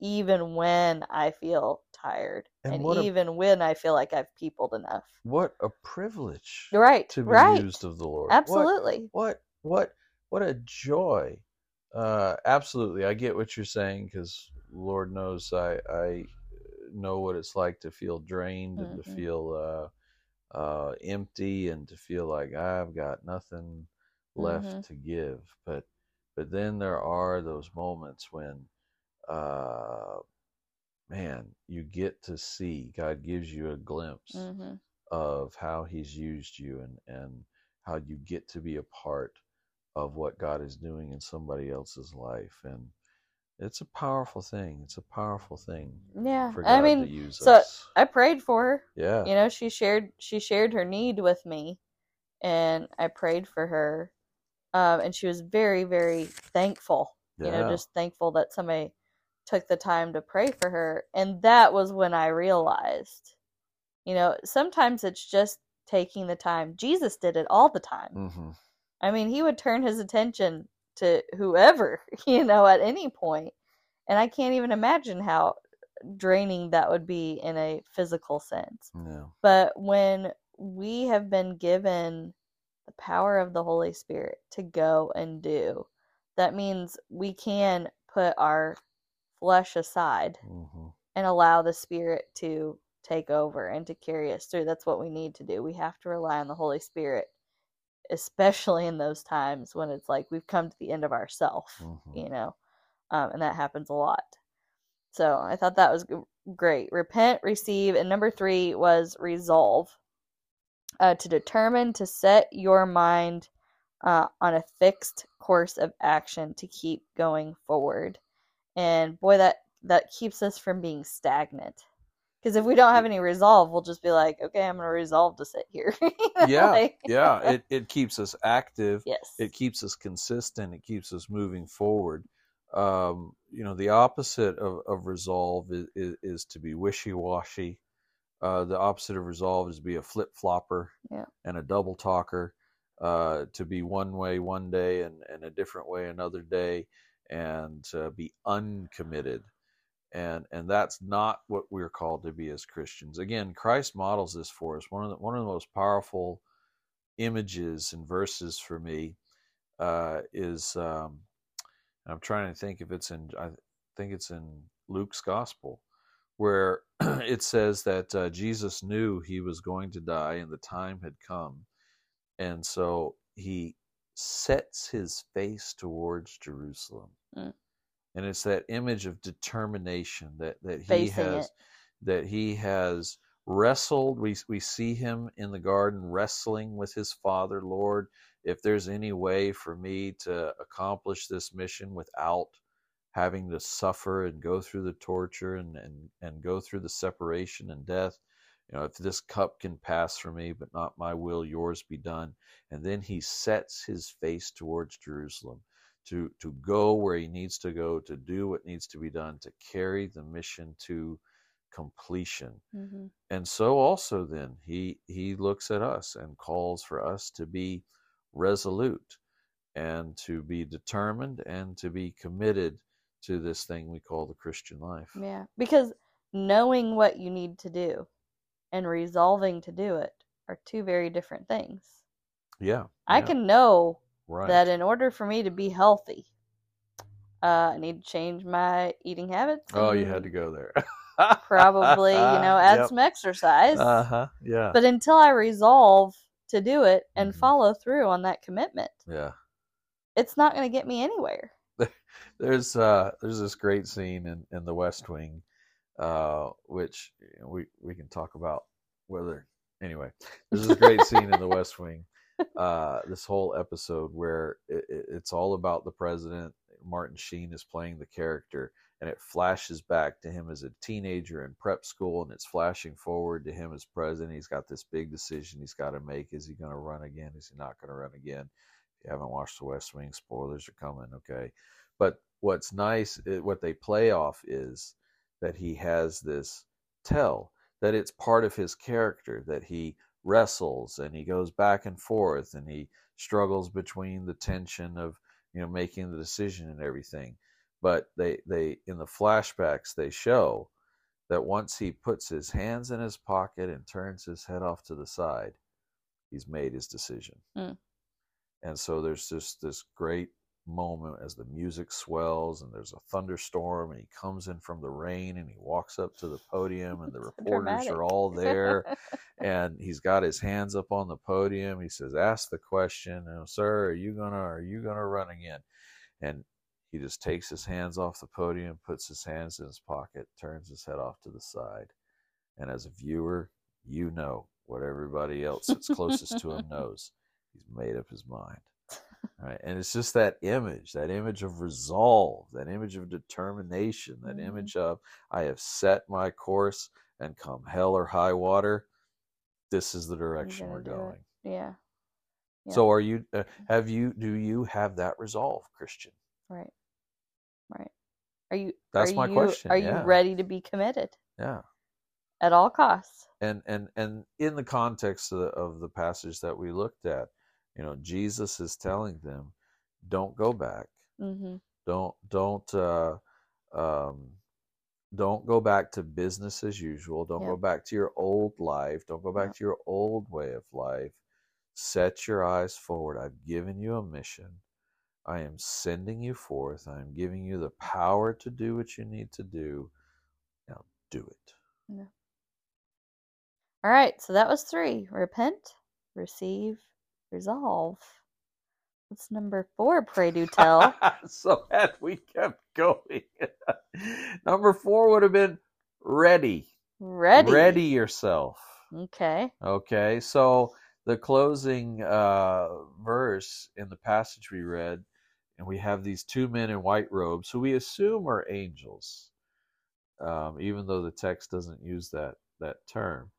even when i feel tired And and, what a- even when i feel like i've peopled enough What a privilege right to be right used of the Lord. Absolutely what what what a joy uh absolutely i get what you're saying because lord knows i i know what it's like to feel drained and to Mhm. feel uh uh empty and to feel like i've got nothing left Mhm. to give but but then there are those moments when uh man you get to see god gives you a glimpse hmm of how he's used you and and how you get to be a part of what God is doing in somebody else's life. And it's a powerful thing. It's a powerful thing yeah for God i mean to use so us. I prayed for her. Yeah. You know she shared she shared her need with me and i prayed for her. Um, and she was very very thankful you know just thankful that somebody took the time to pray for her and that was when i realized you know sometimes it's just taking the time jesus did it all the time hmm I mean, he would turn his attention to whoever, you know, at any point. And I can't even imagine how draining that would be in a physical sense. yeah But when we have been given the power of the Holy Spirit to go and do, that means we can put our flesh aside hmm and allow the Spirit to take over and to carry us through. That's what we need to do. We have to rely on the Holy Spirit, especially in those times when it's like we've come to the end of ourself, Mhm. you know, um, and that happens a lot. So I thought that was great. Repent, receive, and number three was resolve. Uh, to determine to set your mind uh, on a fixed course of action to keep going forward. And boy, that that keeps us from being stagnant. Because if we don't have any resolve, we'll just be like, okay, I'm going to resolve to sit here. You know, yeah like- yeah it, it keeps us active yes. it keeps us consistent it keeps us moving forward um, you know the opposite of, of resolve is, is, is to be wishy-washy uh, the opposite of resolve is to be a flip-flopper Yeah. and a double talker uh, to be one way one day and, and a different way another day and to be uncommitted and and that's not what we're called to be as christians again christ models this for us one of the one of the most powerful images and verses for me uh, is um, I'm trying to think if it's in I think it's in Luke's gospel where it says that uh, Jesus knew he was going to die and the time had come. And so he sets his face towards Jerusalem. Mm. And it's that image of determination that, that he Facing has it. that he has wrestled. We we see him in the garden wrestling with his father, Lord, if there's any way for me to accomplish this mission without having to suffer and go through the torture and, and, and go through the separation and death. You know, if this cup can pass from me, but not my will, yours be done. And then he sets his face towards Jerusalem to, to go where he needs to go, to do what needs to be done, to carry the mission to completion. hmm And so also then he he looks at us and calls for us to be resolute and to be determined and to be committed to this thing we call the Christian life. Yeah, because knowing what you need to do and resolving to do it are two very different things. Yeah. I yeah, can know right. that in order for me to be healthy, uh, I need to change my eating habits. Oh, you had to go there. probably, you know, add Yep. some exercise. Uh-huh. Yeah. But until I resolve to do it and Mhm. follow through on that commitment, yeah. it's not going to get me anywhere. there's uh there's this great scene in in the west wing uh which we we can talk about whether anyway there's this great scene in the west wing uh this whole episode where it, it, it's all about the president martin sheen is playing the character and it flashes back to him as a teenager in prep school and it's flashing forward to him as president. He's got this big decision he's got to make. Is he going to run again? Is he not going to run again? If you haven't watched the west wing spoilers are coming okay? But what's nice, what they play off is that he has this tell that it's part of his character that he wrestles and he goes back and forth and he struggles between the tension of you know making the decision and everything. But they they in the flashbacks they show that once he puts his hands in his pocket and turns his head off to the side, he's made his decision. Mm. And so there's just this great moment as the music swells and there's a thunderstorm and he comes in from the rain and he walks up to the podium and the reporters dramatic. are all there and he's got his hands up on the podium. He says ask the question. You know, sir are you gonna are you gonna run again? And he just takes his hands off the podium puts his hands in his pocket turns his head off to the side. And as a viewer you know what everybody else that's closest to him knows. He's made up his mind right and it's just that image that image of resolve that image of determination that Mhm. image of i have set my course and come hell or high water this is the direction we're going yeah, Yeah. so are you uh, have you do you have that resolve christian right, right. Are you? That's are my you, question, Are yeah. you ready to be committed yeah at all costs? and and and in the context of the, of the passage that we looked at you know jesus is telling them don't go back. Mm-hmm. don't don't uh um don't go back to business as usual. Don't go back to your old life. Don't go back to your old way of life. Set your eyes forward. I've given you a mission. I am sending you forth. I am giving you the power to do what you need to do. Now do it. All right, so that was three: repent, receive, resolve. What's number four? Pray do tell. so had we kept going number four would have been ready Ready. ready yourself Okay. Okay, so the closing uh, verse in the passage we read, and we have these two men in white robes who we assume are angels, um, even though the text doesn't use that that term.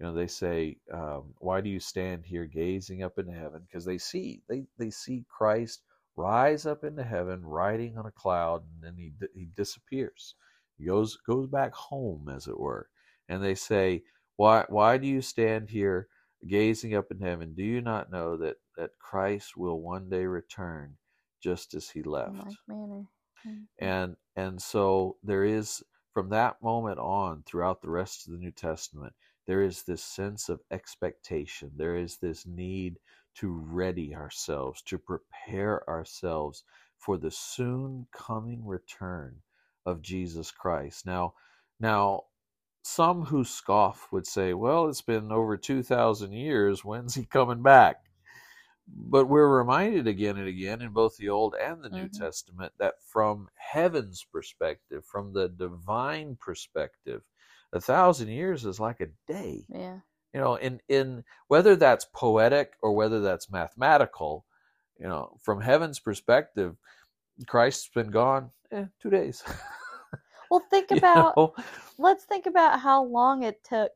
You know, they say, um, "Why do you stand here gazing up into heaven?" Because they see they they see Christ rise up into heaven, riding on a cloud, and then he he disappears. He goes goes back home, as it were. And they say, why why do you stand here gazing up in heaven? Do you not know that that Christ will one day return just as he In left? like manner. Mm. And and so there is from that moment on throughout the rest of the New Testament, there is this sense of expectation. There is this need to ready ourselves, to prepare ourselves for the soon coming return of Jesus Christ. Now now some who scoff would say, well, it's been over 2,000 years. When's he coming back? But we're reminded again and again in both the Old and the New Mhm. Testament that from heaven's perspective, from the divine perspective, a thousand years is like a day. Yeah. You know, in, in whether that's poetic or whether that's mathematical, you know, from heaven's perspective, Christ's been gone eh, two days. Well, think about know? let's think about how long it took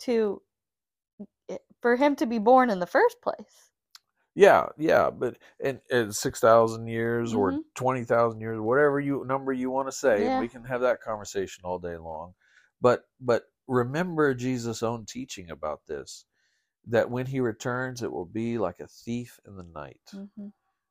to for him to be born in the first place. Yeah, yeah, but in, in six thousand years or Mhm. twenty thousand years, whatever you number you want to say, Yeah. we can have that conversation all day long. But but remember Jesus' own teaching about this, that when he returns, it will be like a thief in the night. hmm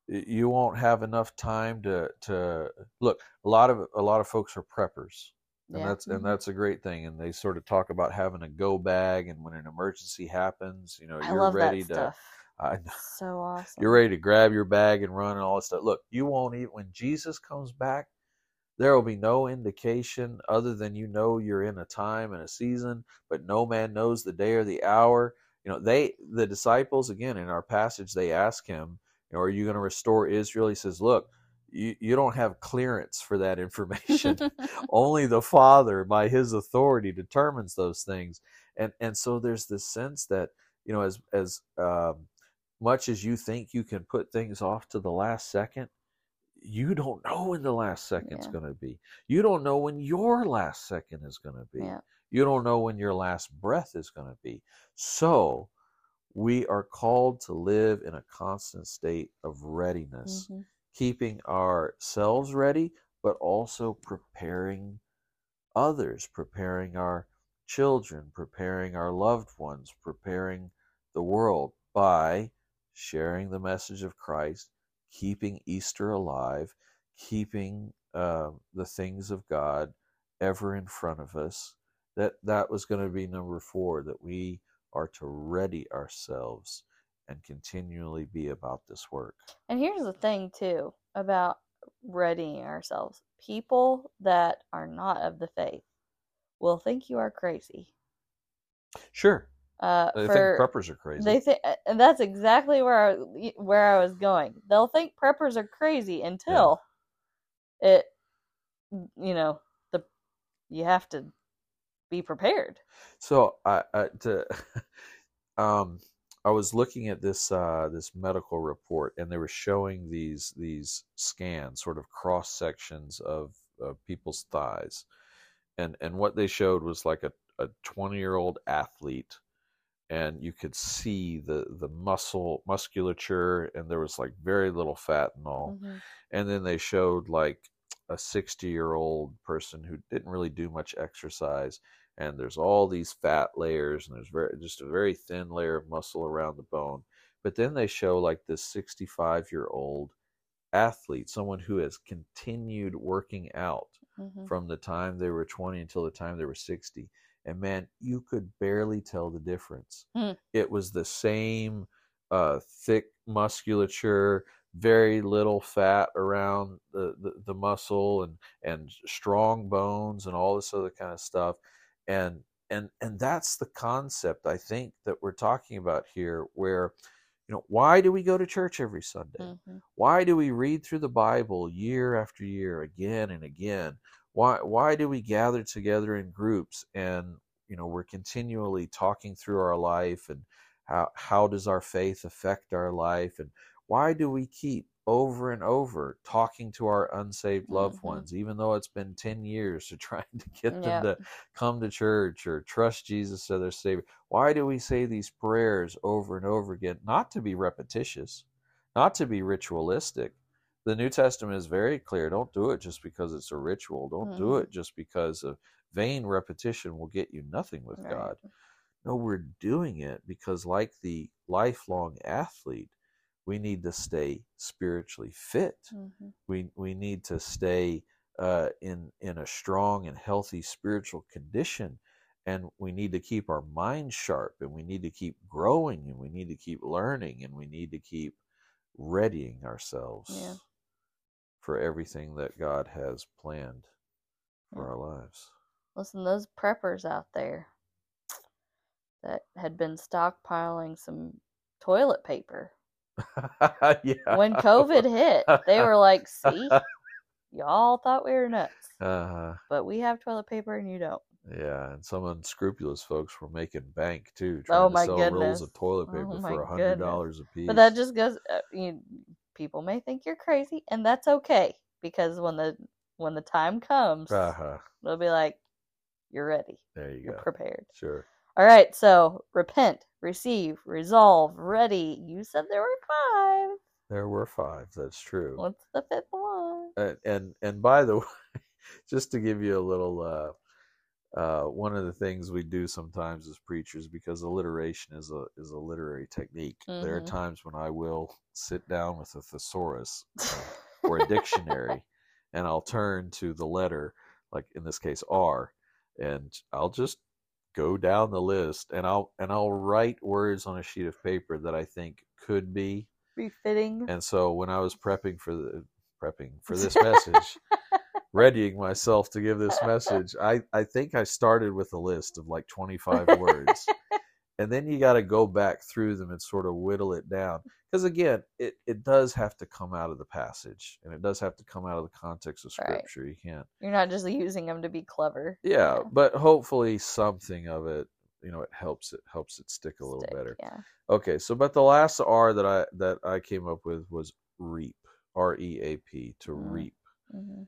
You won't have enough time to to look. A lot of a lot of folks are preppers, and Yeah. that's and Mhm. that's a great thing. And they sort of talk about having a go bag, and when an emergency happens, you know, I you're ready that to. stuff. I know. So awesome. You're ready to grab your bag and run and all this stuff. Look, you won't even when Jesus comes back, there will be no indication other than you know you're in a time and a season, but no man knows the day or the hour. You know, they the disciples again in our passage they ask him, you know, are you going to restore Israel? He says, Look, you, you don't have clearance for that information. Only the Father, by his authority, determines those things. And and so there's this sense that, you know, as as um much as you think you can put things off to the last second, you don't know when the last second's Yeah. going to be. You don't know when your last second is going to be. yeah. You don't know when your last breath is going to be. So, we are called to live in a constant state of readiness, Mhm. keeping ourselves ready, but also preparing others, preparing our children, preparing our loved ones, preparing the world by sharing the message of Christ, keeping Easter alive, keeping uh, the things of God ever in front of us. That that was going to be number four. That we are to ready ourselves and continually be about this work. And here's the thing too about readying ourselves. People that are not of the faith will think you are crazy. Sure, Uh, they for think preppers are crazy. they think, and that's exactly where I, where I was going. They'll think preppers are crazy until it, you know, the you have to be prepared. So I, I to um I was looking at this uh this medical report and they were showing these these scans sort of cross sections of, of people's thighs and and what they showed was like a, a 20 year old athlete and you could see the the muscle musculature and there was like very little fat and all Mhm. and then they showed like a 60 year old person who didn't really do much exercise and there's all these fat layers and there's very just a very thin layer of muscle around the bone but then they show like this 65 year old athlete someone who has continued working out Mhm. from the time they were 20 until the time they were 60 and man you could barely tell the difference Hmm. it was the same uh, thick musculature very little fat around the, the, the muscle and and strong bones and all this other kind of stuff and and and that's the concept i think that we're talking about here where you know why do we go to church every sunday Mhm. why do we read through the Bible year after year, again and again? Why why do we gather together in groups and you know we're continually talking through our life and how how does our faith affect our life and why do we keep over and over talking to our unsaved loved Mhm. ones even though it's been 10 years to trying to get them Yep. to come to church or trust Jesus as their savior why do we say these prayers over and over again not to be repetitious not to be ritualistic. The New Testament is very clear. Don't do it just because it's a ritual. Don't do Mhm. it just because of vain repetition will get you nothing with Right. God. No, we're doing it because, like the lifelong athlete, we need to stay spiritually fit. Mhm. We we need to stay uh, in in a strong and healthy spiritual condition, and we need to keep our minds sharp, and we need to keep growing, and we need to keep learning, and we need to keep readying ourselves Yeah. For everything that God has planned for our lives. Listen, those preppers out there that had been stockpiling some toilet paper. yeah. When COVID hit, they were like, see, y'all thought we were nuts, Uh, but we have toilet paper and you don't. yeah, and some unscrupulous folks were making bank too, trying Oh to sell rolls of toilet Oh paper my for a hundred dollars a piece. But that just goes. Uh, you, people may think you're crazy, and that's okay because when the when the time comes, uh-huh. they'll be like, "You're ready. There you You're go. prepared." Sure. All right. So repent, receive, resolve, ready. You said there were five. There were five. That's true. What's the fifth one? and and and by the way, just to give you a little uh uh one of the things we do sometimes as preachers because alliteration is a is a literary technique. There are Mhm. times when I will sit down with a thesaurus uh, or a dictionary and I'll turn to the letter like in this case R and I'll just go down the list and I'll and I'll write words on a sheet of paper that I think could be Refitting. and so when I was prepping for the prepping for this message, readying myself to give this message, I, I think I started with a list of like 25 words. And then you got to go back through them and sort of whittle it down. Because again, it, it does have to come out of the passage and it does have to come out of the context of Right. scripture. You can't. You're not just using them to be clever. Yeah, but hopefully something of it, you know, it helps it helps it stick a little Stick, better. Yeah. Okay, so but the last R that I that I came up with was reap, R E A P, to Mm. reap, hmm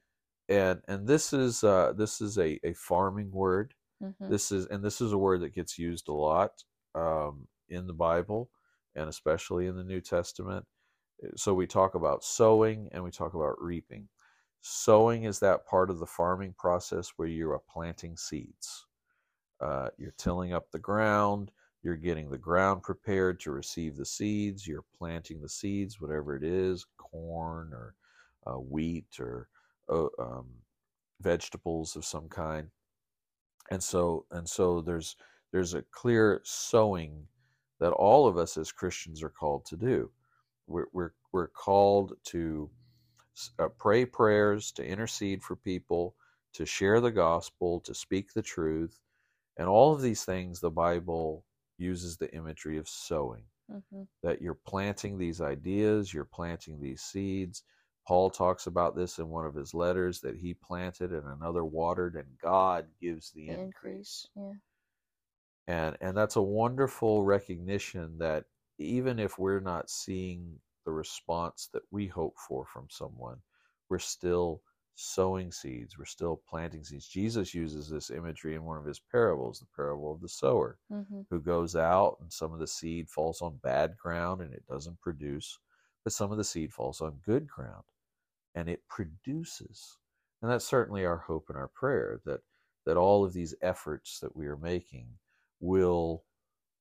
and and this is uh, this is a a farming word. hmm This is and this is a word that gets used a lot um, in the Bible, and especially in the New Testament. So we talk about sowing and we talk about reaping. Sowing is that part of the farming process where you are planting seeds. Uh, you're tilling up the ground. You're getting the ground prepared to receive the seeds. You're planting the seeds, whatever it is, corn or uh, wheat or uh, um, vegetables of some kind. And so, and so, there's there's a clear sowing that all of us as Christians are called to do. We're we're, we're called to uh, pray prayers, to intercede for people, to share the gospel, to speak the truth, and all of these things. The Bible uses the imagery of sowing hmm that you're planting these ideas, you're planting these seeds. Paul talks about this in one of his letters that he planted and another watered, and God gives the The increase. increase. Yeah. And and that's a wonderful recognition that even if we're not seeing the response that we hope for from someone, we're still sowing seeds, we're still planting seeds. Jesus uses this imagery in one of his parables, the parable of the sower hmm who goes out and some of the seed falls on bad ground and it doesn't produce, but some of the seed falls on good ground and it produces. And that's certainly our hope and our prayer that that all of these efforts that we are making will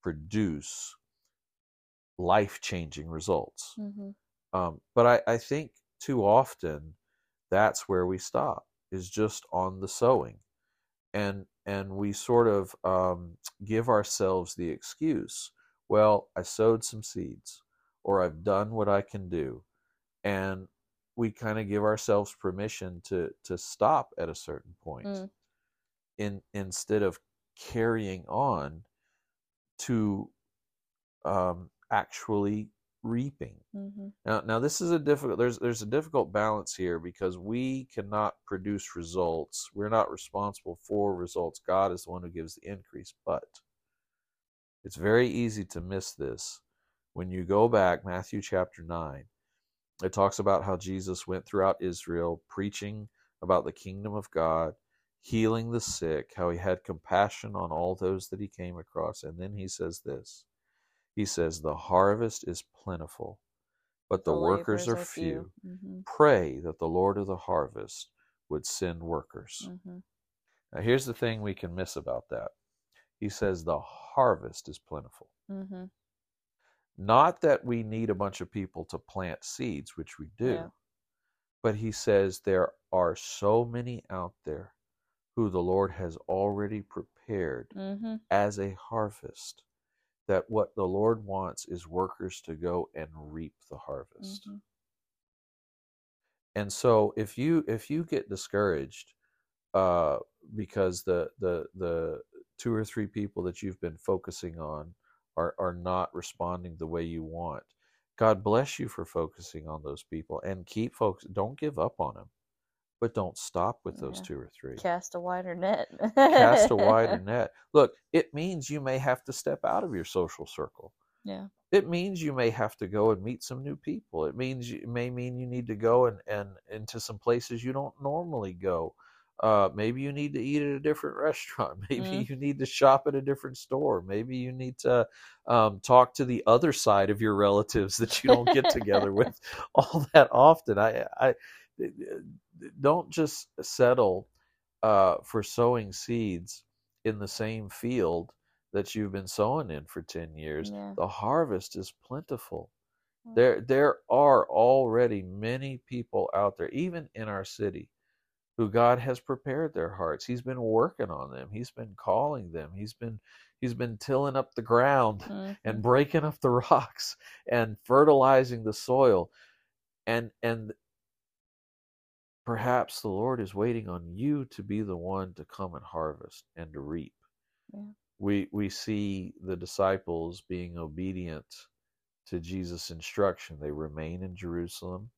produce life-changing results. hmm Um, but I, I think too often that's where we stop is just on the sowing, and and we sort of um, give ourselves the excuse, well, I sowed some seeds, or I've done what I can do, and we kind of give ourselves permission to to stop at a certain point, Mm. in instead of carrying on to um, actually reaping. hmm Now, now this is a difficult. There's there's a difficult balance here because we cannot produce results. We're not responsible for results. God is the one who gives the increase. But it's very easy to miss this when you go back Matthew chapter nine. It talks about how Jesus went throughout Israel preaching about the kingdom of God, healing the sick, how he had compassion on all those that he came across, and then he says this. He says, "The harvest is plentiful." but the, workers, are few. hmm Pray that the Lord of the harvest would send workers. hmm Now, here's the thing we can miss about that. He says the harvest is plentiful. hmm Not that we need a bunch of people to plant seeds, which we do, Yeah. but he says there are so many out there who the Lord has already prepared hmm as a harvest that what the Lord wants is workers to go and reap the harvest. hmm and so if you if you get discouraged uh, because the the the two or three people that you've been focusing on are are not responding the way you want. God bless you for focusing on those people and keep folks. Don't give up on them, but don't stop with those Yeah. two or three. Cast a wider net. Cast a wider net. Look, it means you may have to step out of your social circle. Yeah. It means you may have to go and meet some new people. It means you, it may mean you need to go and, and into some places you don't normally go. Uh, maybe you need to eat at a different restaurant. Maybe Mm. you need to shop at a different store. Maybe you need to um, talk to the other side of your relatives that you don't get together with all that often. I, I don't just settle uh, for sowing seeds in the same field that you've been sowing in for 10 years. Yeah. The harvest is plentiful. Mm. There, there are already many people out there, even in our city, who God has prepared their hearts. He's been working on them. He's been calling them. He's been, he's been tilling up the ground Mhm. and breaking up the rocks and fertilizing the soil and and perhaps the lord is waiting on you to be the one to come and harvest and to reap Yeah. we we see the disciples being obedient to jesus instruction they remain in jerusalem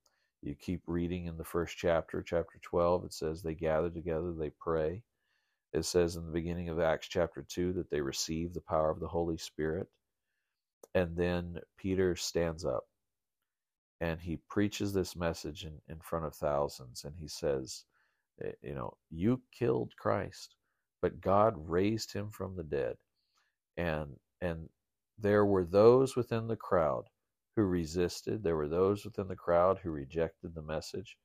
you keep reading in the first chapter chapter 12 it says they gather together they pray. It says in the beginning of acts chapter 2 that they receive the power of the holy spirit. And then Peter stands up and he preaches this message in, in front of thousands. And he says, eh, You know, you killed Christ, but God raised him from the dead. And and there were those within the crowd who resisted, there were those within the crowd who rejected the message,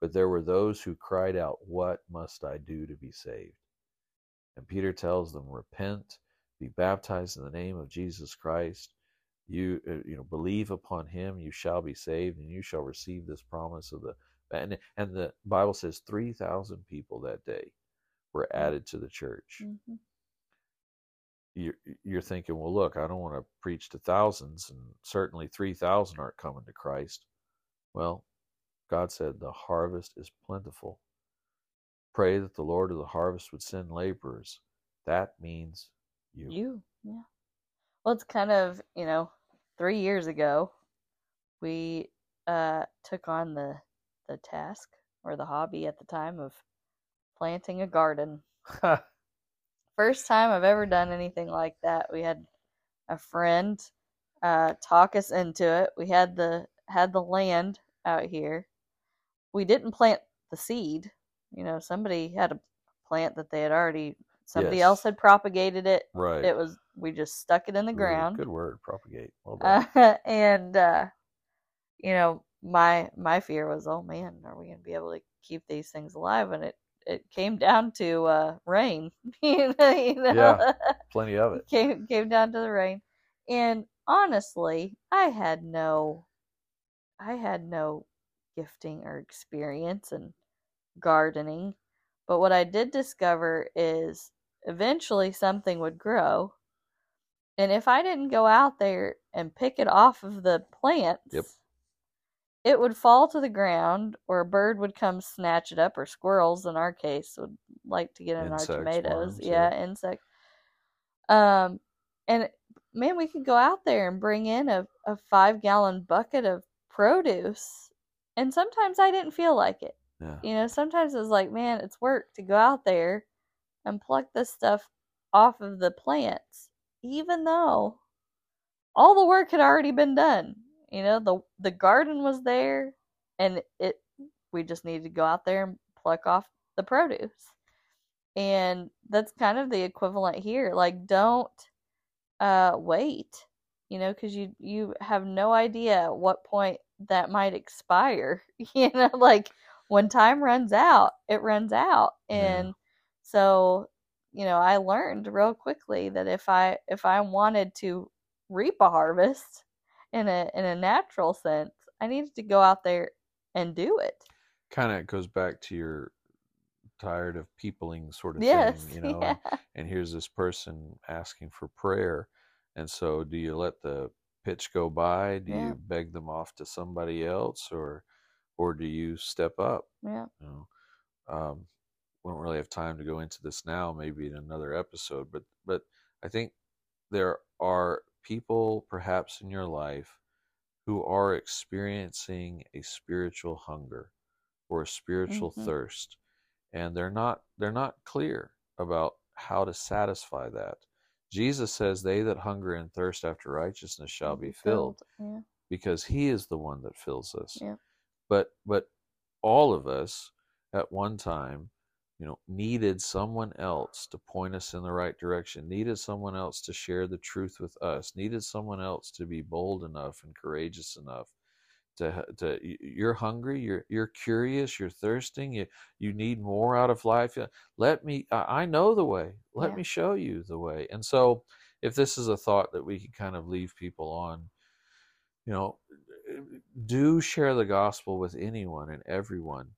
but there were those who cried out, What must I do to be saved? And Peter tells them, Repent, be baptized in the name of Jesus Christ you uh, you know believe upon him you shall be saved and you shall receive this promise of the and and the bible says 3000 people that day were added to the church Mhm. You're, you're thinking well look i don't want to preach to thousands and certainly 3000 aren't coming to christ well god said the harvest is plentiful pray that the lord of the harvest would send laborers that means you, You, yeah. Well, it's kind of, you know, three years ago, we uh, took on the the task or the hobby at the time of planting a garden. First time I've ever done anything like that. We had a friend uh, talk us into it. We had the had the land out here. We didn't plant the seed. You know, somebody had a plant that they had already. Somebody Yes. else had propagated it right it was we just stuck it in the Ooh, ground good word propagate well uh, and uh you know my my fear was oh man are we going to be able to keep these things alive and it it came down to uh rain you know, you know? Yeah. plenty of it came came down to the rain and honestly i had no i had no gifting or experience in gardening but what i did discover is eventually something would grow and if i didn't go out there and pick it off of the plants Yep. It would fall to the ground or a bird would come snatch it up or squirrels in our case would like to get in Insects, our tomatoes. worms, yeah, yeah. insects um and man we could go out there and bring in a, a five gallon bucket of produce and sometimes i didn't feel like it. Yeah. You know sometimes it was like man it's work to go out there and pluck this stuff off of the plants even though all the work had already been done you know the the garden was there and it we just needed to go out there and pluck off the produce and that's kind of the equivalent here like don't uh wait you know because you you have no idea at what point that might expire you know like when time runs out it runs out Yeah. and so you know i learned real quickly that if i if i wanted to reap a harvest in a in a natural sense i needed to go out there and do it. Kind of goes back to your tired of peopling sort of yes thing you know yeah. and, and here's this person asking for prayer. And so do you let the pitch go by? Do Yeah. you beg them off to somebody else or or do you step up? Yeah. You know um we don't really have time to go into this now, maybe in another episode, but but I think there are people perhaps in your life who are experiencing a spiritual hunger or a spiritual Mhm. thirst and they're not they're not clear about how to satisfy that. Jesus says they that hunger and thirst after righteousness shall be filled Yeah. because he is the one that fills us. Yeah. But but all of us at one time, you know, needed someone else to point us in the right direction, needed someone else to share the truth with us, needed someone else to be bold enough and courageous enough to to you're hungry, you're you're curious, you're thirsting, you you need more out of life. Let me I know the way. Let Yeah. me show you the way. And so if this is a thought that we can kind of leave people on, you know, do share the gospel with anyone and everyone.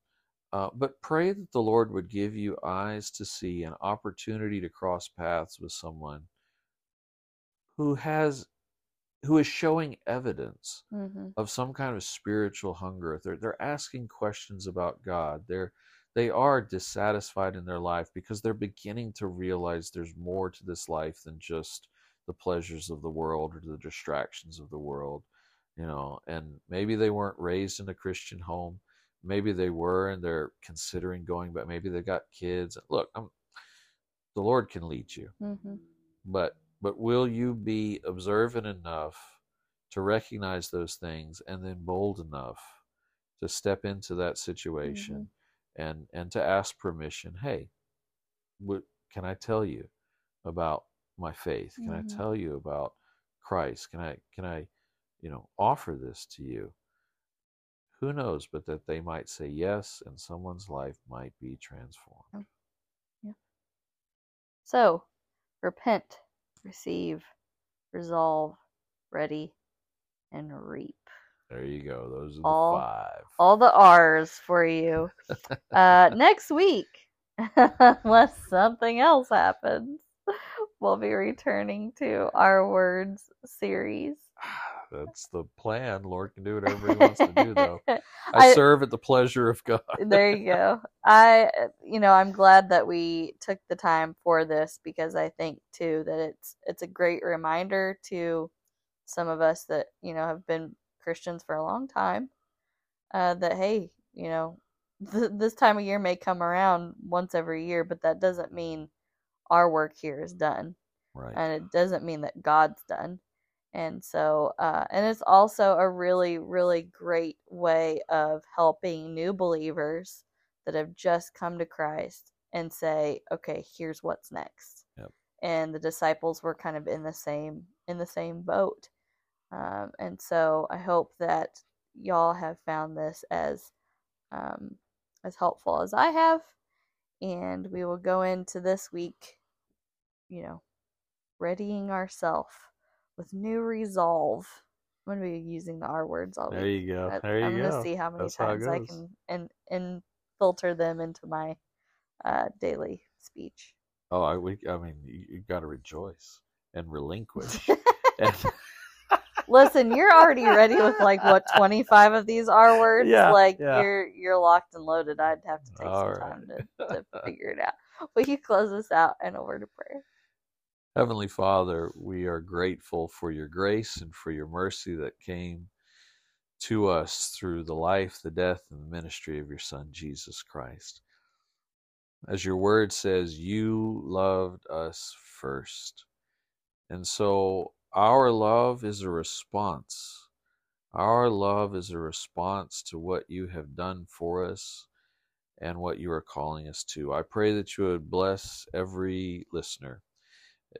Uh, but pray that the Lord would give you eyes to see an opportunity to cross paths with someone who has who is showing evidence hmm of some kind of spiritual hunger. They're they're asking questions about God. They're they are dissatisfied in their life because they're beginning to realize there's more to this life than just the pleasures of the world or the distractions of the world, you know. And maybe they weren't raised in a Christian home. Maybe they were and they're considering going, but maybe they got kids. Look, I'm, the Lord can lead you. Hmm but but will you be observant enough to recognize those things and then bold enough to step into that situation and and to ask permission hey what can i tell you about my faith? Can Mhm. i tell you about christ? Can i can i you know offer this to you who knows but that they might say yes and someone's life might be transformed Yeah. So, repent, receive, resolve, ready, and reap. there you go those are the five All the R's for you. uh, next week, unless something else happens, we'll be returning to our words series. That's the plan. Lord can do whatever He wants to do, though. I, I- serve at the pleasure of God. there you go. I, you know, I'm glad that we took the time for this because I think too that it's it's a great reminder to some of us that you know have been Christians for a long time. Uh, that hey, you know, th- this time of year may come around once every year, but that doesn't mean our work here is done Right. and it doesn't mean that God's done. And so, uh, and it's also a really, really great way of helping new believers that have just come to Christ and say, okay, here's what's next. Yep. And the disciples were kind of in the same in the same boat. Um, and so, I hope that y'all have found this as um, as helpful as I have. And we will go into this week, you know, readying ourselves with new resolve. I'm gonna be using the R words all There you go. There you go. I'm gonna see how many That's how times I can and and filter them into my uh, daily speech. Oh, I, we, I mean, you, you got to rejoice and relinquish. and, Listen, you're already ready with like what 25 of these R words. Yeah, like yeah. you're you're locked and loaded. I'd have to take All some time to, to figure it out. Will you close us out in a word of prayer? Heavenly Father, we are grateful for your grace and for your mercy that came to us through the life, the death, and the ministry of your Son, Jesus Christ. As your word says, you loved us first. And so our love is a response. Our love is a response to what you have done for us and what you are calling us to. I pray that you would bless every listener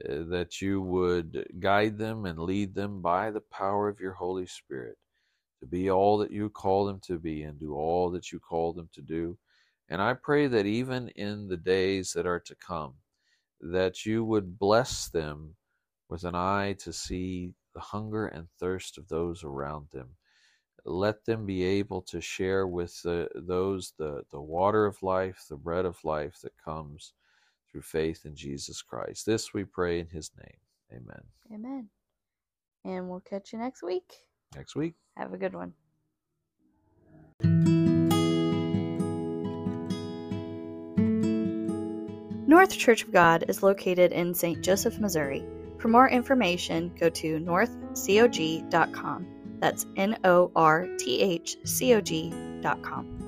that you would guide them and lead them by the power of your Holy Spirit to be all that you call them to be and do all that you call them to do. And I pray that even in the days that are to come, that you would bless them with an eye to see the hunger and thirst of those around them. Let them be able to share with the, those the, the water of life, the bread of life that comes through faith in Jesus Christ. This we pray in his name. Amen. Amen. And we'll catch you next week. Next week. Have a good one. North Church of God is located in St. Joseph, Missouri. For more information, go to northcog.com. That's N O R T H C O G.com.